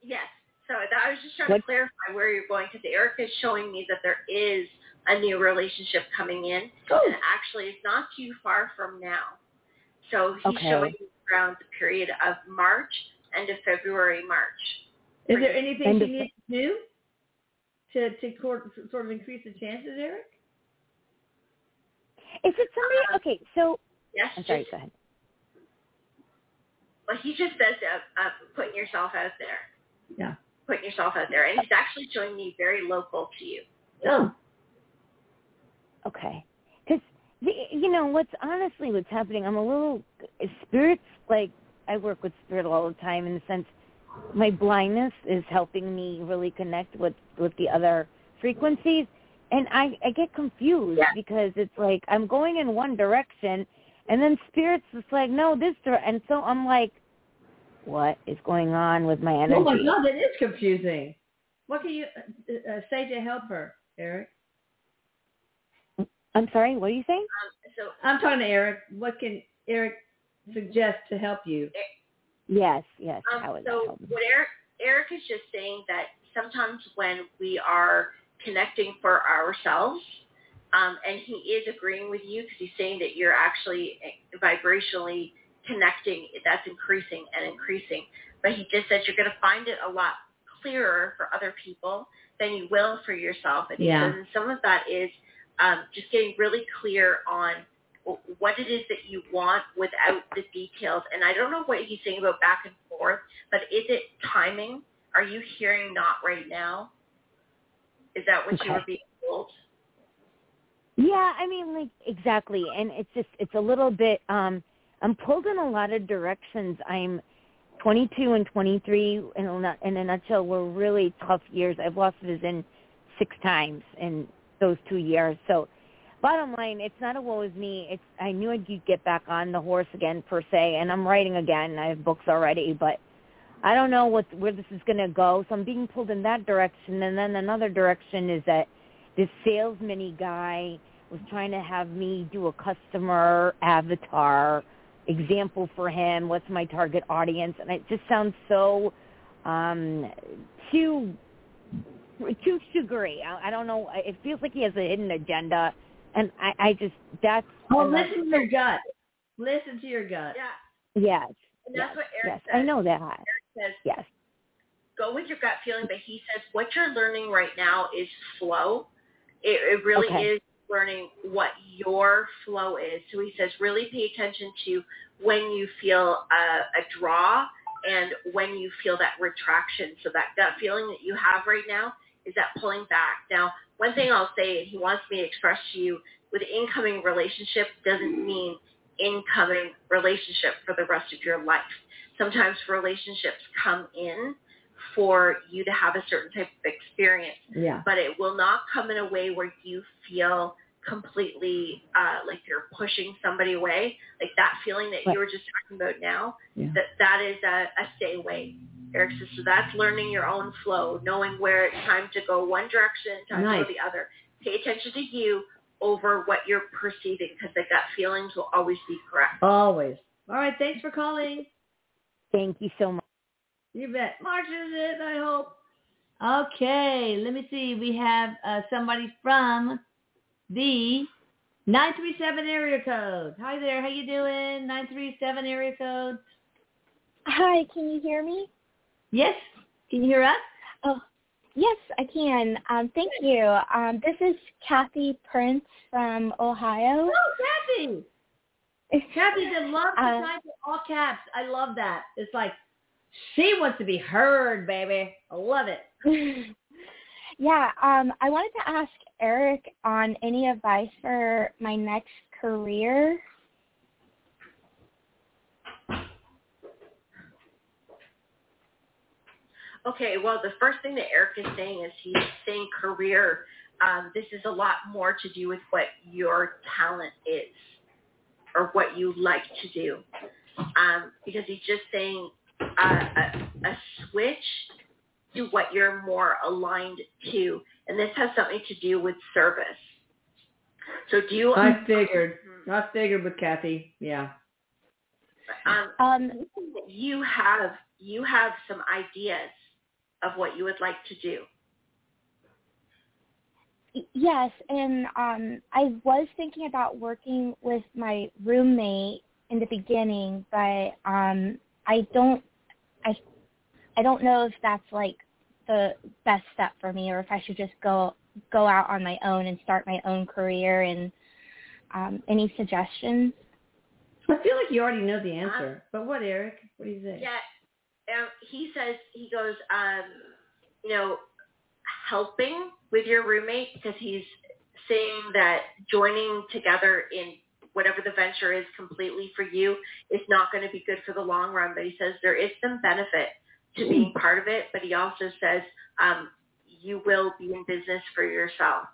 S4: Yes. So that, I was just trying
S6: What-
S4: to clarify where you're going because Erik is showing me that there is a new relationship coming in,
S3: Oh.
S4: and actually it's not too far from now. So he's
S6: Okay.
S4: showing me around the period of March, end of February, March.
S3: Is there anything
S6: And
S3: she
S6: the-
S3: needs to do to to court, sort of increase the chances, Erik?
S6: Is it somebody?
S4: Uh,
S6: Okay, so
S4: Yes.
S6: I'm sorry.
S4: just-
S6: Go ahead.
S4: Well, he just says uh, uh, putting yourself out there,
S3: Yeah.
S4: putting yourself out there, and he's actually showing me very local to you.
S3: Oh.
S6: Okay. Because, you know, what's honestly what's happening, I'm a little, spirits, like, I work with spirit all the time in the sense my blindness is helping me really connect with, with the other frequencies. And I, I get confused
S4: Yeah.
S6: because it's like I'm going in one direction and then spirits is like, no, this dir-. And so I'm like, what is going on with my energy?
S3: Oh my God, that is confusing. What can you uh, uh, say to help her, Erik?
S6: I'm sorry, what are you saying?
S4: Um, so
S3: I'm talking to Erik. What can Erik suggest to help you?
S6: Yes, yes.
S4: Um,
S6: how would
S4: so
S6: help
S4: what Erik, Erik is just saying that sometimes when we are connecting for ourselves, um, and he is agreeing with you because he's saying that you're actually eh, vibrationally connecting, that's increasing and increasing. But he just said you're going to find it a lot clearer for other people than you will for yourself. And he
S3: Yeah.
S4: says and some of that is um, just getting really clear on what it is that you want without the details. And I don't know what he's saying about back and forth, but is it timing? Are you hearing not right now? Is that what you
S6: Okay.
S4: were being told?
S6: Yeah, I mean, like exactly, and it's just it's a little bit. um I'm pulled in a lot of directions. I'm 22 and 23 in a, in a nutshell were really tough years. I've lost vision six times in those two years. So, bottom line, it's not a woe is me. It's I knew I'd get back on the horse again per se, and I'm writing again. I have books already, but I don't know what where this is going to go. So I'm being pulled in that direction, and then another direction is that this sales salesman guy was trying to have me do a customer avatar example for him. What's my target audience? And it just sounds so um too too sugary. I, I don't know. It feels like he has a hidden agenda, and I, I just that's
S3: Well,
S6: and
S3: listen to your gut. Listen to your gut.
S4: Yeah.
S6: Yes,
S4: And
S6: yes,
S4: what Erik
S6: yes.
S4: says.
S6: I know that.
S4: Erik says
S6: Yes.
S4: go with your gut feeling, but he says what you're learning right now is flow. It, it really
S6: Okay.
S4: is learning what your flow is. So he says really pay attention to when you feel a, a draw and when you feel that retraction. So that gut feeling that you have right now is that pulling back. Now, one thing I'll say, and he wants me to express to you, with incoming relationship doesn't mean incoming relationship for the rest of your life. Sometimes relationships come in for you to have a certain type of experience,
S3: Yeah.
S4: but it will not come in a way where you feel completely uh, like you're pushing somebody away. Like that feeling that you were just talking about now,
S3: Yeah.
S4: that that is a, a stay away. Erik says, so that's learning your own flow, knowing where it's time to go one direction, time to go the other. Pay attention to you over what you're perceiving because the gut feelings will always be correct.
S3: Always. All right. Thanks for calling.
S6: Thank you so much.
S3: You bet. March is it, I hope. Okay, let me see. We have uh, somebody from the 937 area code. Hi there. How you doing? 937 area code.
S7: Hi, can you hear me?
S3: Yes. Can you hear us?
S7: Oh, yes, I can. Um, thank you. Um, this is Kathy Prince from Ohio.
S3: Oh, Kathy. Kathy loves <laughs> to
S7: Uh,
S3: all caps. I love that. It's like she wants to be heard, baby. I love it. <laughs>
S7: yeah, um, I wanted to ask Erik on any advice for my next career.
S4: Okay, well, the first thing that Erik is saying is he's saying career. Um, this is a lot more to do with what your talent is or what you like to do. Um, because he's just saying uh, a, a switch to what you're more aligned to. And this has something to do with service. So do you...
S3: I figured. I figured with Kathy. Yeah.
S4: Um,
S7: Um,
S4: you have you have some ideas of what you would like to do.
S7: Yes, and um, I was thinking about working with my roommate in the beginning, but um, I don't, I, I don't know if that's like the best step for me, or if I should just go go out on my own and start my own career. And um, any suggestions?
S3: I feel like you already know the answer. But what, Erik? What do you think?
S4: Yeah, um, he says he goes, um, you know, helping with your roommate because he's saying that joining together in whatever the venture is completely for you is not going to be good for the long run. But he says there is some benefit to being part of it, but he also says um, you will be in business for yourself.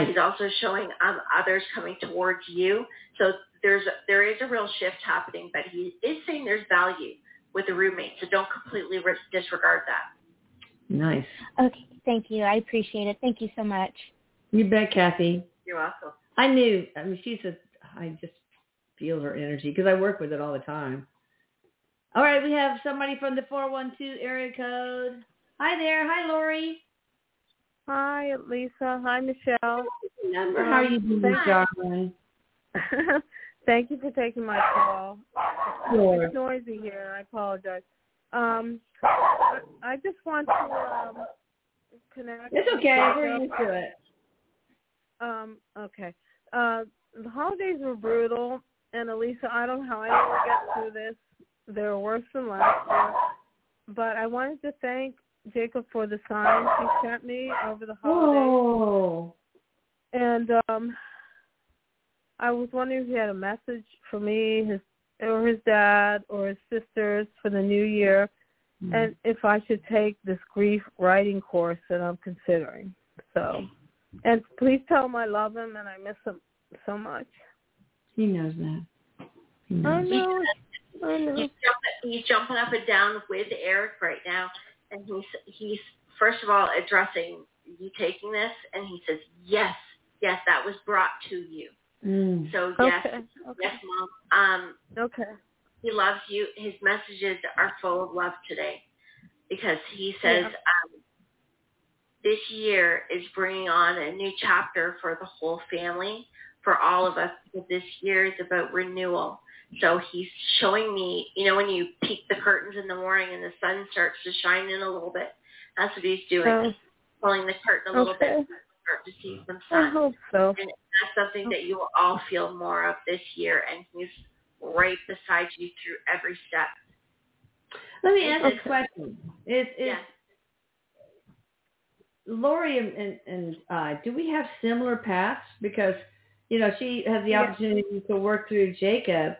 S4: And he's also showing um, others coming towards you. So there's there is a real shift happening, but he is saying there's value with a roommate. So don't completely ris- disregard that.
S3: Nice.
S7: Okay, thank you. I appreciate it. Thank you so much.
S3: You bet, Kathy.
S4: You're welcome.
S3: I knew. I mean, she's a. I just feel her energy because I work with it all the time. All right, we have somebody from the 412 area code. Hi there. Hi, Lori.
S8: Hi, Lisa. Hi, Michelle.
S3: Number. How are you doing,
S8: Thank-
S3: darling? <laughs>
S8: Thank you for taking my call.
S3: Sure.
S8: It's noisy here. I apologize. Um, I, I just want to um, connect.
S3: It's okay. We're used to it.
S8: Um, okay. Uh, the holidays were brutal, and Elisa, I don't know how anyone will get through this. They were worse than last year. But I wanted to thank Jacob for the signs he sent me over the holidays.
S3: Oh.
S8: And um I was wondering if he had a message for me, his or his dad or his sisters for the new year hmm. and if I should take this grief writing course that I'm considering. So and please tell him I love him and I miss him so much.
S3: He knows that. He
S8: I
S3: knows.
S8: know. I know.
S4: He's jumping, he's jumping up and down with Erik right now, and he's he's first of all addressing you taking this, and he says yes, yes, that was brought to you.
S3: Mm.
S4: So yes,
S8: Okay. Okay.
S4: yes, mom. Um,
S8: Okay.
S4: he loves you. His messages are full of love today because he says
S8: Yeah.
S4: um, this year is bringing on a new chapter for the whole family, for all of us. Because this year is about renewal. So he's showing me, you know, when you peek the curtains in the morning and the sun starts to shine in a little bit. That's what he's doing.
S8: Oh,
S4: Pulling the curtain a little
S8: okay.
S4: bit, start to see some
S8: I hope so.
S4: And that's something that you will all feel more of this year. And he's right beside you through every step.
S3: Let me ask
S8: Okay.
S3: this question: Is is
S4: Yeah.
S3: Lori and, and, and uh, do we have similar paths? Because you know she has the
S8: Yeah.
S3: opportunity to work through Jacob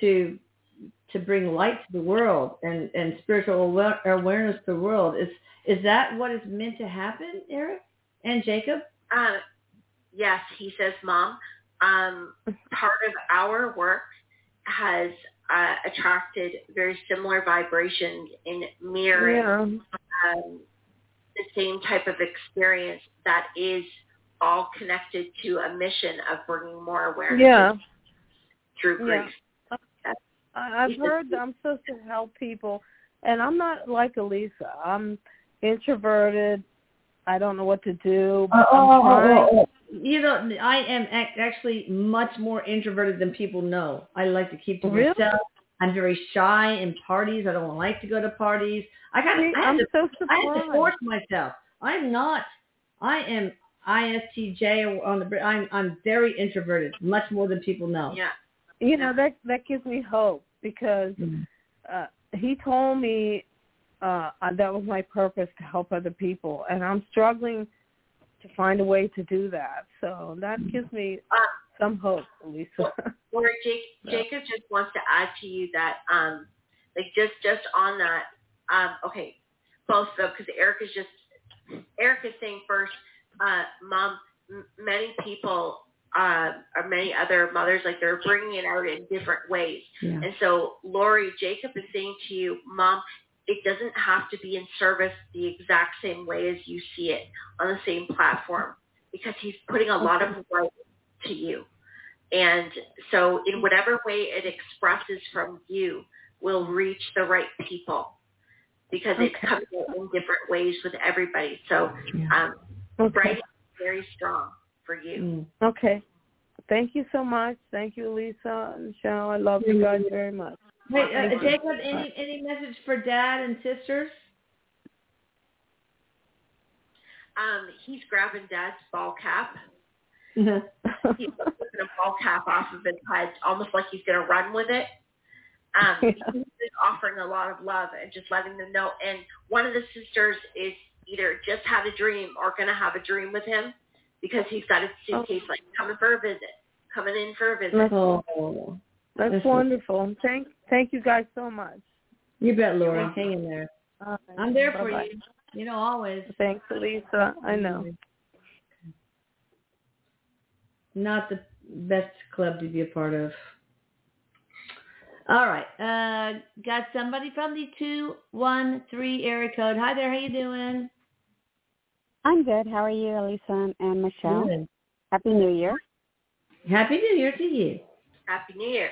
S3: to to bring light to the world and and spiritual awareness to the world. Is is that what is meant to happen, Erik and Jacob?
S4: Uh, yes, he says, Mom, um, part of our work has uh, attracted very similar vibrations in mirroring
S8: Yeah.
S4: um, the same type of experience that is all connected to a mission of bringing more awareness
S8: Yeah.
S4: through
S8: Yeah.
S4: grief.
S8: I- I've heard that I'm supposed to help people, and I'm not like Elisa. I'm introverted. I don't know what to do.
S3: Oh,
S8: But
S3: oh,
S8: I'm
S3: oh,
S8: trying.
S3: oh, oh. You know, I am actually much more introverted than people know. I like to keep to
S8: Really?
S3: myself. I'm very shy in parties. I don't like to go to parties. I got.
S8: See,
S3: I have
S8: I'm
S3: to.
S8: so
S3: I have to force myself. I'm not. I am ISTJ on the. I'm. I'm very introverted, much more than people know.
S4: Yeah.
S8: You know that that gives me hope because
S3: Mhm.
S8: uh, he told me uh, that was my purpose to help other people, and I'm struggling to find a way to do that. So that gives me
S4: Uh,
S8: some hope, Lisa. <laughs>
S4: Lori, Jake. Jacob just wants to add to you that, um, like just just on that, um, okay, both of because Erik is just Erik is saying first, uh, mom, m- many people, uh, or many other mothers, like they're bringing it out in different ways.
S3: Yeah.
S4: And so, Lori, Jacob is saying to you, Mom, it doesn't have to be in service the exact same way as you see it on the same platform because he's putting a lot of light to you. And so, in whatever way it expresses from you, will reach the right people because it's
S8: Okay.
S4: coming out in different ways with everybody. So, um,
S8: Okay.
S4: writing is very strong for you.
S3: Mm.
S8: Okay. Thank you so much. Thank you, Lisa and Michelle. I love you guys very much.
S3: Hey, uh, Jacob, any any message for dad and sisters?
S4: Um, he's grabbing Dad's ball cap.
S3: yeah.
S4: He's taking a ball cap off of his head, almost like he's going to run with it. Um,
S8: Yeah.
S4: He's offering a lot of love and just letting them know. And one of the sisters is either just had a dream or going to have a dream with him because he's got a suitcase like coming for a visit, coming in for a visit.
S3: Oh,
S8: That's
S3: That's-
S8: wonderful. Thank thank you guys so much.
S3: you bet, Laura. Hang in there.
S8: All right.
S3: I'm there for
S8: Bye-bye.
S3: you. You know, always.
S8: Thanks, Lisa. I know.
S3: Not the best club to be a part of. All right. Uh, got somebody from the two one three area code. Hi there. How you doing?
S9: I'm good. How are you, Elisa and Michelle?
S3: Good.
S9: Happy New Year.
S3: Happy New Year to you.
S4: Happy New Year.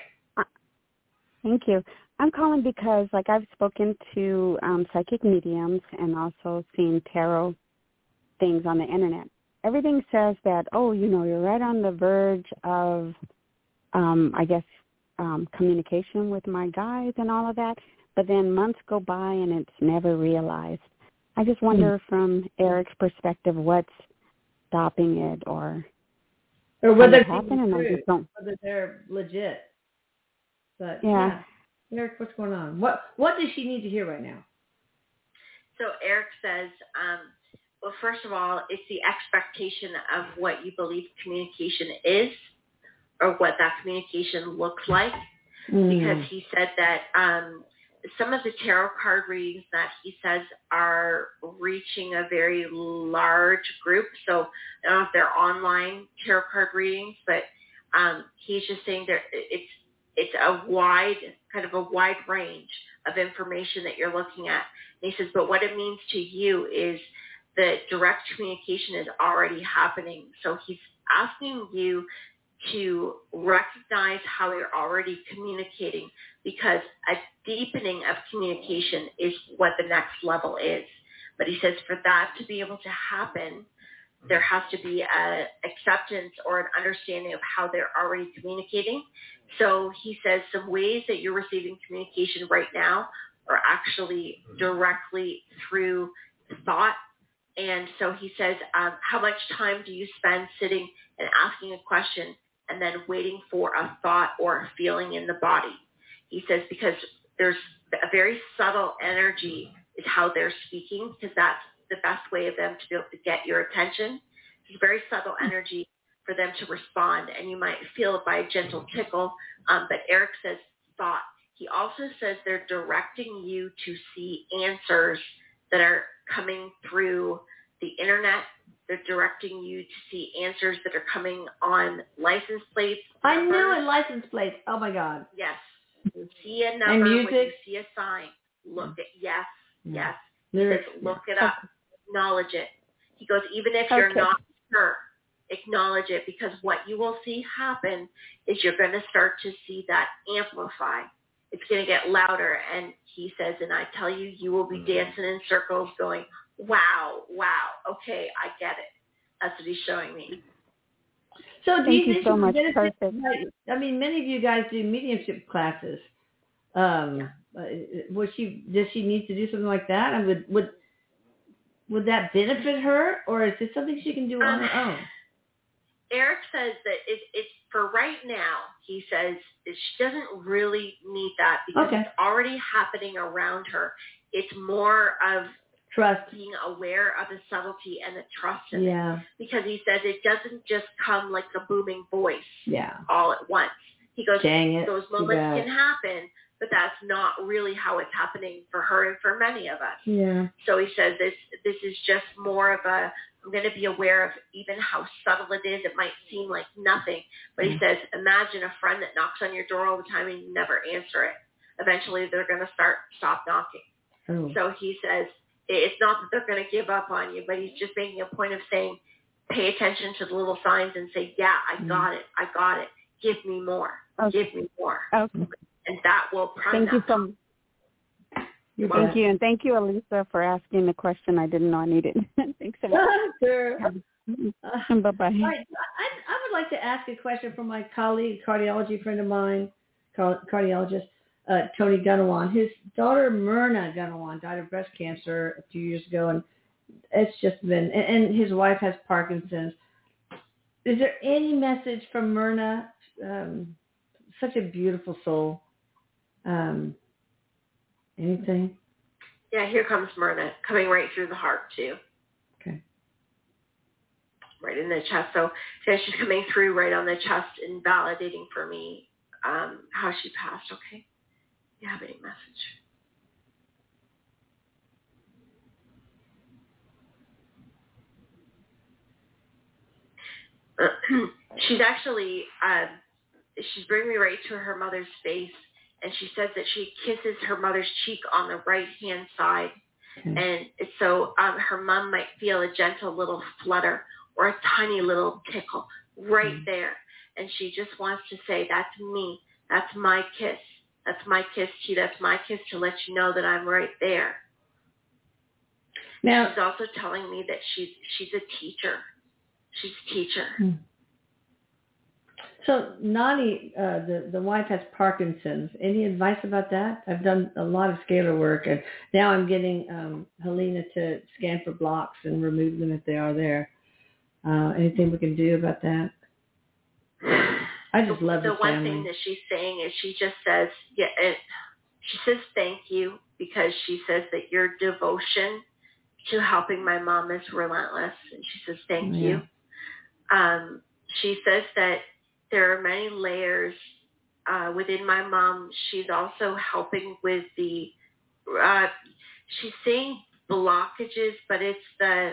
S9: Thank you. I'm calling because, like, I've spoken to um, psychic mediums and also seen tarot things on the internet. Everything says that, oh, you know, you're right on the verge of, um, I guess, um, communication with my guides and all of that. But then months go by and it's never realized. I just wonder from Erik's perspective what's stopping it or
S3: Or whether
S9: it
S3: it's
S9: happen
S3: even
S9: and I just don't
S3: whether they're legit. But
S9: Yeah.
S3: yeah. Erik, what's going on? What What does she need to hear right now?
S4: So Erik says, um, well, first of all, it's the expectation of what you believe communication is or what that communication looks like because he said that um, some of the tarot card readings that he says are reaching a very large group. So I don't know if they're online tarot card readings, but um, he's just saying that it's it's a wide kind of a wide range of information that you're looking at. And he says, but what it means to you is that direct communication is already happening. So he's asking you to recognize how you're already communicating because a deepening of communication is what the next level is. But he says for that to be able to happen, there has to be an acceptance or an understanding of how they're already communicating. So he says some ways that you're receiving communication right now are actually directly through thought. And so he says, um, how much time do you spend sitting and asking a question and then waiting for a thought or a feeling in the body? He says because there's a very subtle energy is how they're speaking because that's the best way of them to be able to get your attention. It's very subtle energy for them to respond, and you might feel it by a gentle tickle. Um, but Erik says thought. He also says they're directing you to see answers that are coming through the internet. They're directing you to see answers that are coming on license plates.
S3: I knew
S4: numbers.
S3: it. License plates. Oh my God.
S4: Yes. See a number you
S3: music?
S4: see a sign. Look at yes, yes. He says, look it up, acknowledge it. He goes, even if you're not sure, acknowledge it because what you will see happen is you're going to start to see that amplify. It's going to get louder. And he says, and I tell you, you will be dancing in circles going, wow, wow, okay, I get it. That's what he's showing me.
S3: So do
S9: Thank
S3: you
S9: you
S3: think
S9: so
S3: she
S9: much.
S3: benefit-
S9: Perfect.
S3: I mean, many of you guys do mediumship classes. Um, uh, was she? Does she need to do something like that? And would would would that benefit her, or is this something she can do on her
S4: Um,
S3: own?
S4: Erik says that it, it's for right now. He says that she doesn't really need that because
S3: Okay.
S4: it's already happening around her. It's more of
S3: Trust.
S4: being aware of the subtlety and the trust in it.
S3: Yeah.
S4: Because he says it doesn't just come like a booming voice
S3: Yeah.
S4: all at once. He goes,
S3: Dang it.
S4: those moments can happen, but that's not really how it's happening for her and for many of us.
S3: Yeah.
S4: So he says this this is just more of a I'm going to be aware of even how subtle it is. It might seem like nothing, but he
S3: Mm.
S4: says imagine a friend that knocks on your door all the time and you never answer it. Eventually, they're going to start stop knocking.
S3: Oh.
S4: So he says it's not that they're going to give up on you, but he's just making a point of saying pay attention to the little signs and say, yeah, I
S3: Mm.
S4: got it, I got it. Give me more,
S9: Okay.
S4: give me more,
S9: Okay.
S4: And that will prime
S9: Thank you so much.
S3: You
S9: Thank
S3: bet.
S9: you, and thank you, Elisa, for asking the question I didn't know I needed. It. <laughs> Thanks so much. <laughs>
S3: sure.
S9: bye bye.
S3: All right. I, I would like to ask a question from my colleague, cardiology friend of mine, cardiologist, uh, Tony Gunawan. His daughter, Myrna Gunawan, died of breast cancer a few years ago, and it's just been, and, and his wife has Parkinson's. Is there any message from Myrna? Um, such a beautiful soul. Um, anything?
S4: Yeah, here comes Myrna coming right through the heart too.
S3: Okay.
S4: Right in the chest. So so she's coming through right on the chest and validating for me um, how she passed. Okay. You have any message? <clears throat> she's actually um, she's bringing me right to her mother's face and she says that she kisses her mother's cheek on the right hand side.
S3: Okay.
S4: and so um, her mom might feel a gentle little flutter or a tiny little tickle right
S3: Mm.
S4: there. And she just wants to say that's me. That's my kiss. That's my kiss to you. That's my kiss to let you know that i'm right there.
S3: Now,
S4: she's also telling me that she's she's a teacher. She's a teacher.
S3: Hmm. So Nani, uh, the the wife has Parkinson's. Any advice about that? I've done a lot of scalar work, and now I'm getting um, Helena to scan for blocks and remove them if they are there. Uh, anything we can do about that? I just love
S4: the
S3: this
S4: one
S3: family.
S4: thing that she's saying is she just says yeah it, she says thank you because she says that your devotion to helping my mom is relentless and she says thank
S3: Yeah.
S4: you um she says that there are many layers uh within my mom she's also helping with the uh she's saying blockages but it's the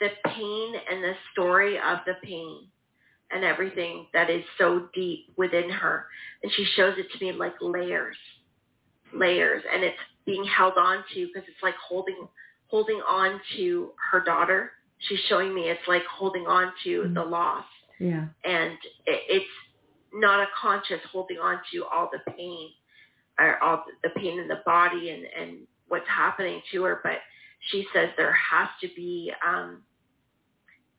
S4: the pain and the story of the pain and everything that is so deep within her. And she shows it to me like layers, layers, and it's being held on to because it's like holding holding on to her daughter. She's showing me it's like holding on to the loss,
S3: Yeah.
S4: and it's not a conscious holding on to all the pain or all the pain in the body and and what's happening to her, but she says there has to be um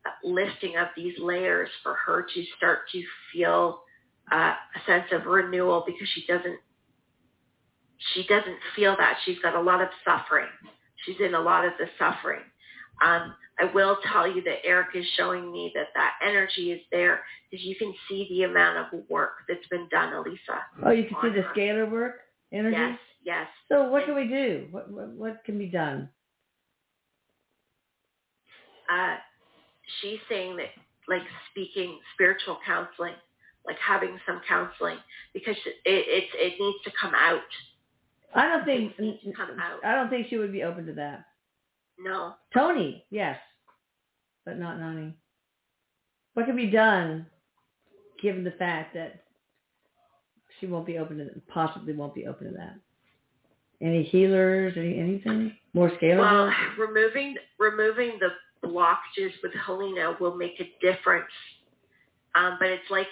S4: a listing of these layers for her to start to feel uh, a sense of renewal because she doesn't she doesn't feel that. She's got a lot of suffering. She's in a lot of the suffering. Um, i will tell you that erik is showing me that that energy is there because you can see the amount of work that's been done elisa
S3: Oh, you can see
S4: on
S3: the
S4: her.
S3: scalar work energy.
S4: yes yes
S3: So what can we do? What, what what can be done?
S4: uh, she's saying that like speaking spiritual counseling, like having some counseling because it it it needs to come out.
S3: I don't think
S4: It needs to come out.
S3: I don't think she would be open to that.
S4: No,
S3: Tony, yes, but not Nani. What can be done, given the fact that she won't be open to, possibly won't be open to that? Any healers? Any anything more scalar?
S4: well, removing removing the blockages with Helena will make a difference. Um, but it's like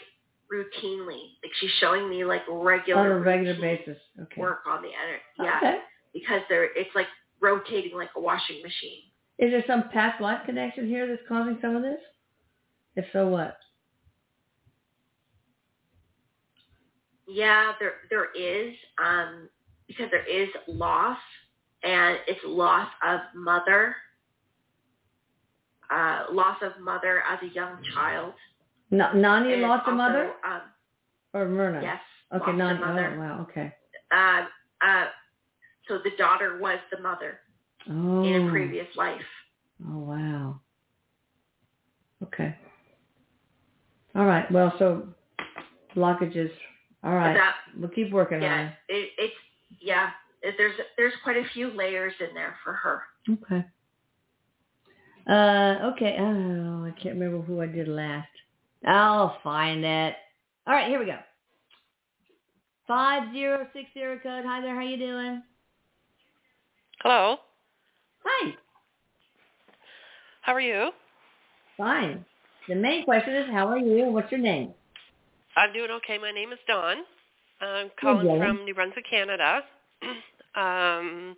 S4: routinely, like she's showing me like regular
S3: on a regular basis. Okay.
S4: work on the energy. Yeah,
S3: Okay.
S4: because they're it's like rotating like a washing machine.
S3: Is there some past life connection here that's causing some of this? If so, what?
S4: Yeah, there there is um, because there is loss, and it's loss of mother, uh, loss of mother as a young child.
S3: Na- Nani
S4: And
S3: lost a mother
S4: Um,
S3: or Myrna?
S4: yes.
S3: Okay, Nani. Oh, wow. Okay.
S4: Uh, uh, so the daughter was the mother
S3: Oh.
S4: in a previous life.
S3: Oh wow. Okay. All right. Well, so blockages. All right.
S4: That
S3: we'll keep working on
S4: yeah,
S3: it.
S4: it, it's yeah. It, there's there's quite a few layers in there for her.
S3: Okay. Uh. Okay. Oh, I can't remember who I did last. I'll find it. All right. Here we go. Five zero six zero code. Hi there. How you doing?
S10: Hello.
S3: Hi.
S10: How are you?
S3: Fine. The main question is, how are you? and What's your name?
S10: I'm doing okay. My name is Dawn. I'm calling from New Brunswick, Canada. <clears throat> um,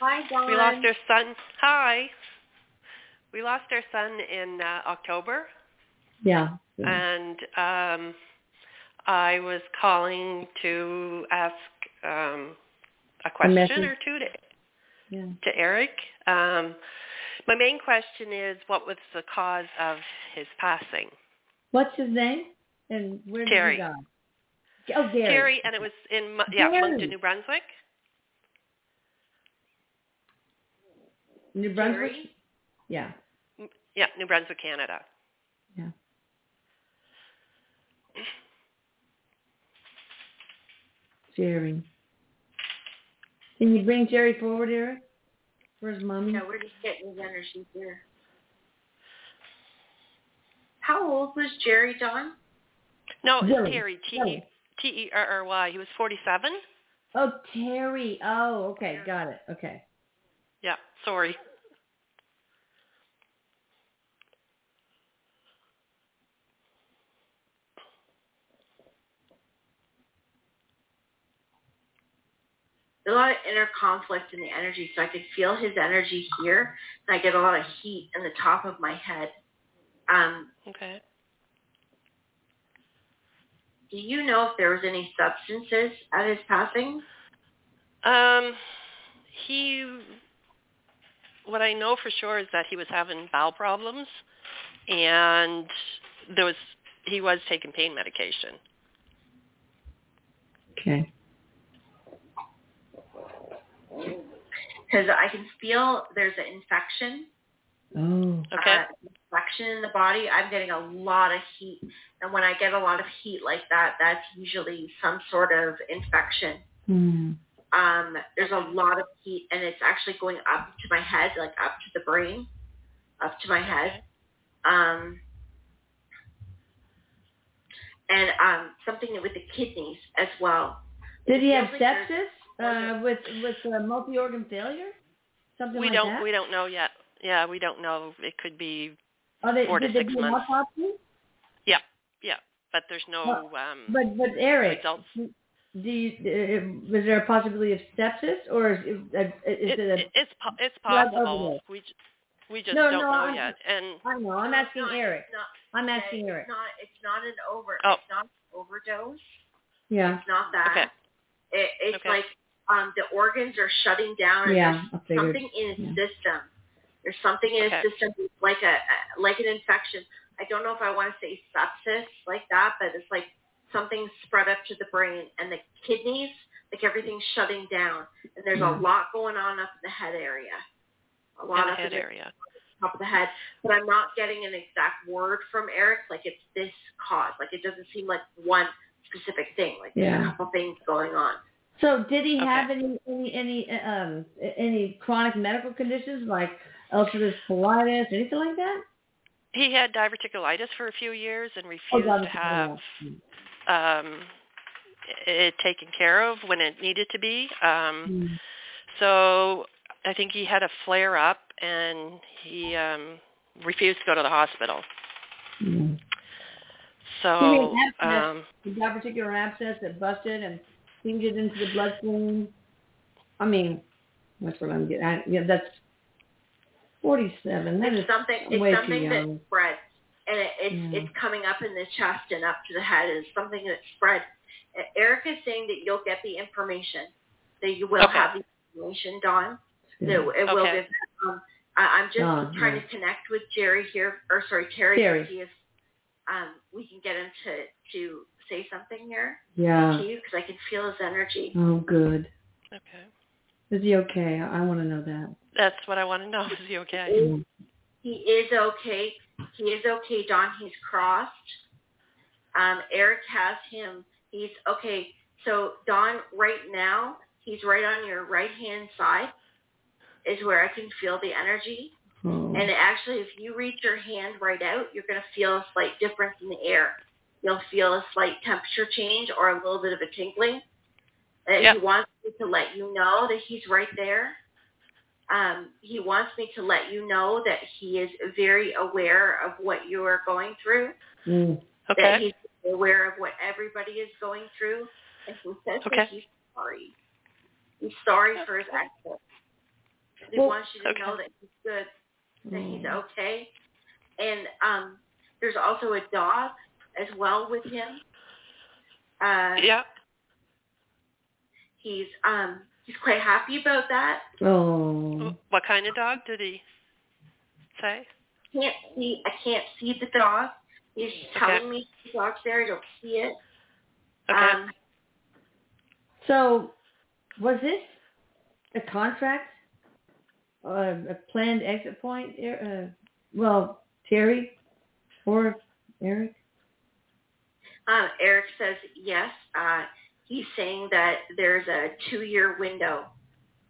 S4: Hi, Dawn.
S10: we lost our son. Hi. We lost our son in uh, October,
S3: Yeah.
S10: and um, I was calling to ask um, a question
S3: message.
S10: or two to
S3: Yeah.
S10: to Erik. Um, my main question is, what was the cause of his passing?
S3: What's his name? And where did
S10: Terry.
S3: he die? Oh, Gary.
S10: Terry, and it was in yeah
S3: Gary.
S10: Moncton, New Brunswick.
S3: New Brunswick.
S4: Gary?
S3: Yeah.
S10: Yeah, New Brunswick, Canada.
S3: Yeah. <clears throat> Jerry. Can you bring Jerry forward, Erik? Where's mommy?
S4: Yeah, we're just getting his energy here. How old was Jerry Dawn?
S10: No, it's
S3: Jerry.
S10: Terry. T
S3: Jerry.
S10: E T E R R Y. He was forty-seven.
S3: Oh, Terry. Oh, okay. Got it. Okay.
S10: Yeah, sorry.
S4: There's a lot of inner conflict in the energy, so I could feel his energy here, and I get a lot of heat in the top of my head. Um,
S10: Okay.
S4: do you know if there was any substances at his passing?
S10: Um, he. What I know for sure is that he was having bowel problems, and there was he was taking pain medication.
S3: Okay.
S4: Because I can feel there's an infection.
S3: Oh.
S10: Okay.
S4: Uh, infection in the body. I'm getting a lot of heat, and when I get a lot of heat like that, that's usually some sort of infection.
S3: Hmm.
S4: um, there's a lot of heat and it's actually going up to my head, like up to the brain, up to my head. Um, and um, something with the kidneys as well.
S3: Did he have
S4: Feels like there's-
S3: sepsis uh, with with uh, multi-organ failure? Something
S10: we
S3: like
S10: don't
S3: that?
S10: we don't know yet. Yeah, we don't know. It could be
S3: Are they,
S10: four to
S3: did they
S10: six
S3: do
S10: months.
S3: autopsy?
S10: yeah, yeah, but there's no
S3: Well,
S10: um
S3: But but Erik,
S10: results.
S3: do you, uh, was there a possibility of sepsis or is, it, uh, is
S10: It,
S3: it a
S10: it's it's possible. We j- we just
S3: No,
S10: don't
S3: no,
S10: know
S3: I'm-
S10: yet. And
S3: I know. I'm asking
S4: not- Erik. Not,
S3: I'm asking Erik.
S4: It's not. It's not an over.
S10: Oh.
S4: It's not an overdose.
S3: Yeah.
S4: It's not that.
S10: Okay.
S4: It, it's
S10: Okay.
S4: like um, the organs are shutting down.
S3: Yeah,
S4: there's
S3: I
S4: something in his
S3: Yeah.
S4: system. There's something in
S10: Okay.
S4: his system like a like an infection. I don't know if I want to say sepsis like that, but it's like something spread up to the brain and the kidneys, like everything's shutting down. And there's
S3: Yeah.
S4: a lot going on up in the head area. A lot
S10: in the
S4: up
S10: head
S4: in the
S10: area.
S4: top of the head. But I'm not getting an exact word from Erik. Like it's this cause. Like it doesn't seem like one specific thing. Like there's
S3: Yeah.
S4: a couple things going on.
S3: So did he
S10: Okay.
S3: have any any any um any chronic medical conditions like ulcerative colitis, anything like that?
S10: He had diverticulitis for a few years and
S3: Oh,
S10: refused
S3: God,
S10: to have um it taken care of when it needed to be. Um
S3: Mm.
S10: so I think he had a flare up and he um refused to go to the hospital.
S3: Mm.
S10: So
S3: He an abscess,
S10: um
S3: got particular abscess that busted and pinged it into the bloodstream. I mean, that's what I'm getting. at. Yeah, that's Forty-seven. That is
S4: It's something.
S3: way
S4: It's
S3: too
S4: something that spreads, and it, it's
S3: Yeah.
S4: it's coming up in the chest and up to the head. It's something that spreads. Erik is saying that you'll get the information, that you will
S10: Okay.
S4: have the information, Dawn. That
S3: Good.
S4: it will
S10: Okay.
S4: give. Um, I, I'm just
S3: Dawn,
S4: trying
S3: yeah.
S4: to connect with Jerry here, or sorry, Terry,
S3: Terry.
S4: to see if um, we can get him to to say something here
S3: Yeah.
S4: to you because I can feel his energy.
S3: Oh, good.
S10: Okay.
S3: Is he okay? I, I want to know that.
S10: That's what I want to know. <laughs> Is he okay?
S3: Mm.
S4: He is okay. He is okay, Dawn. He's crossed. Um, Erik has him. He's okay. So Dawn, right now, he's right on your right hand side, is where I can feel the energy.
S3: Oh.
S4: And actually, if you reach your hand right out, you're going to feel a slight difference in the air. You'll feel a slight temperature change or a little bit of a tingling.
S10: Yeah.
S4: He wants me to let you know that he's right there. Um, he wants me to let you know that he is very aware of what you are going through,
S3: Mm.
S4: that he's aware of what everybody is going through, and he says
S10: Okay.
S4: that he's sorry. He's sorry for his exit. He
S3: Well,
S4: wants you to
S10: okay.
S4: know that he's good that he's
S3: Oh.
S4: okay. And um there's also a dog as well with him. Uh
S10: Yeah.
S4: he's um he's quite happy about that.
S3: Oh.
S10: What kind of dog did he say?
S4: Can't see I can't see the dog. He's telling me the dog's there, I don't see it.
S10: Okay.
S4: Um
S3: So, was this a contract? Uh, a planned exit point? Uh, well, Terry or Erik?
S4: Um Erik says yes. Uh he's saying that there's a two year window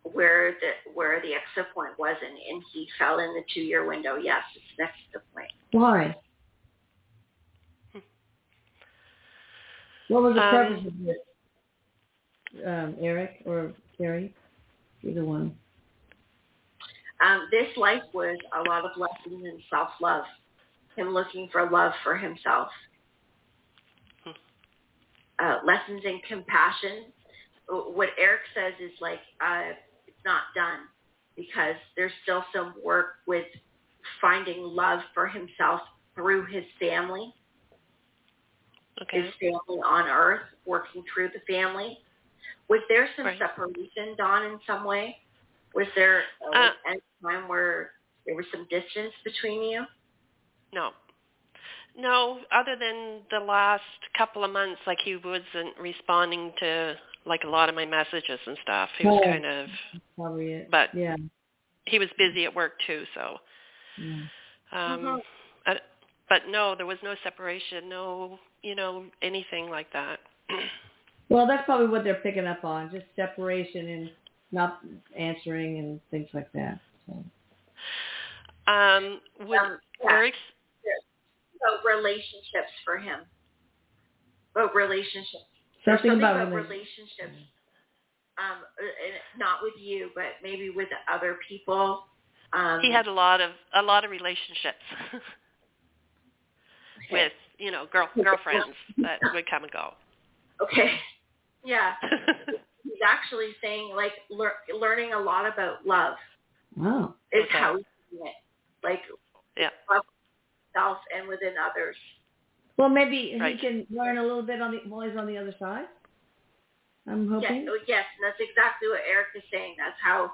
S4: where the where the exit point was and, and he fell in the two year window. Yes, it's next to the point.
S3: Why? What was the
S10: Um,
S3: purpose of this? Um, Erik or Terry? Either one.
S4: Um, this life was a lot of lessons in self-love, him looking for love for himself, uh, lessons in compassion. What Erik says is like uh, it's not done because there's still some work with finding love for himself through his family,
S10: Okay.
S4: his family on Earth, working through the family. Was there some
S10: Right.
S4: separation, Dawn, in some way? Was there uh,
S10: Uh,
S4: any time where there was some distance between you?
S10: No. No, other than the last couple of months, like he wasn't responding to like a lot of my messages and stuff. He was
S3: Oh.
S10: kind of,
S3: Probably it.
S10: But-
S3: yeah.
S10: he was busy at work too, so.
S3: yeah.
S10: Um. I, but no, there was no separation, no, you know, anything like that. <clears throat>
S3: Well, that's probably what they're picking up on, just separation and not answering and things like that. So.
S10: um, would
S4: Um, yeah.
S10: Erik's
S4: So relationships for him. About relationships.
S3: Something
S4: something
S3: about
S4: about relationships. Um, uh, not with you, but maybe with other people. Um,
S10: he had a lot of a lot of relationships <laughs> with you know girl girlfriends that would come and go.
S4: Okay. Yeah. <laughs> He's actually saying like lear- learning a lot about love
S3: Wow.
S4: is
S10: Okay.
S4: how he's doing it. Like
S10: Yeah.
S4: love himself and within others.
S3: Well, maybe
S10: Right.
S3: he can learn a little bit on the while he's on the other side. I'm hoping.
S4: Yes, oh, yes, that's exactly what Erik is saying. That's how,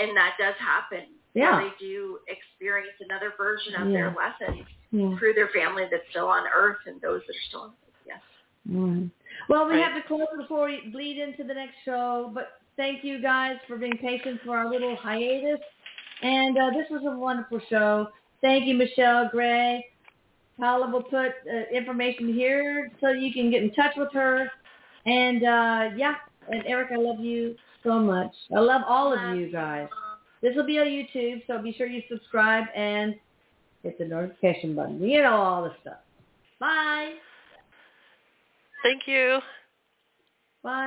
S4: and that does happen.
S3: Yeah.
S4: They do experience another version of their
S3: Yeah.
S4: lessons
S3: Yeah.
S4: through their family that's still on Earth and those that are still on Earth. Yes.
S3: All right. Well, we
S10: Right.
S3: have to close before we bleed into the next show, but thank you guys for being patient for our little hiatus. And uh, this was a wonderful show. Thank you, Michelle Gray. Paula will put uh, information here so you can get in touch with her. And uh, yeah, and Erik, I love you so much. I love all of you guys. This will be on YouTube, so be sure you subscribe and hit the notification button. You know all the stuff. Bye.
S10: Thank you.
S3: Bye.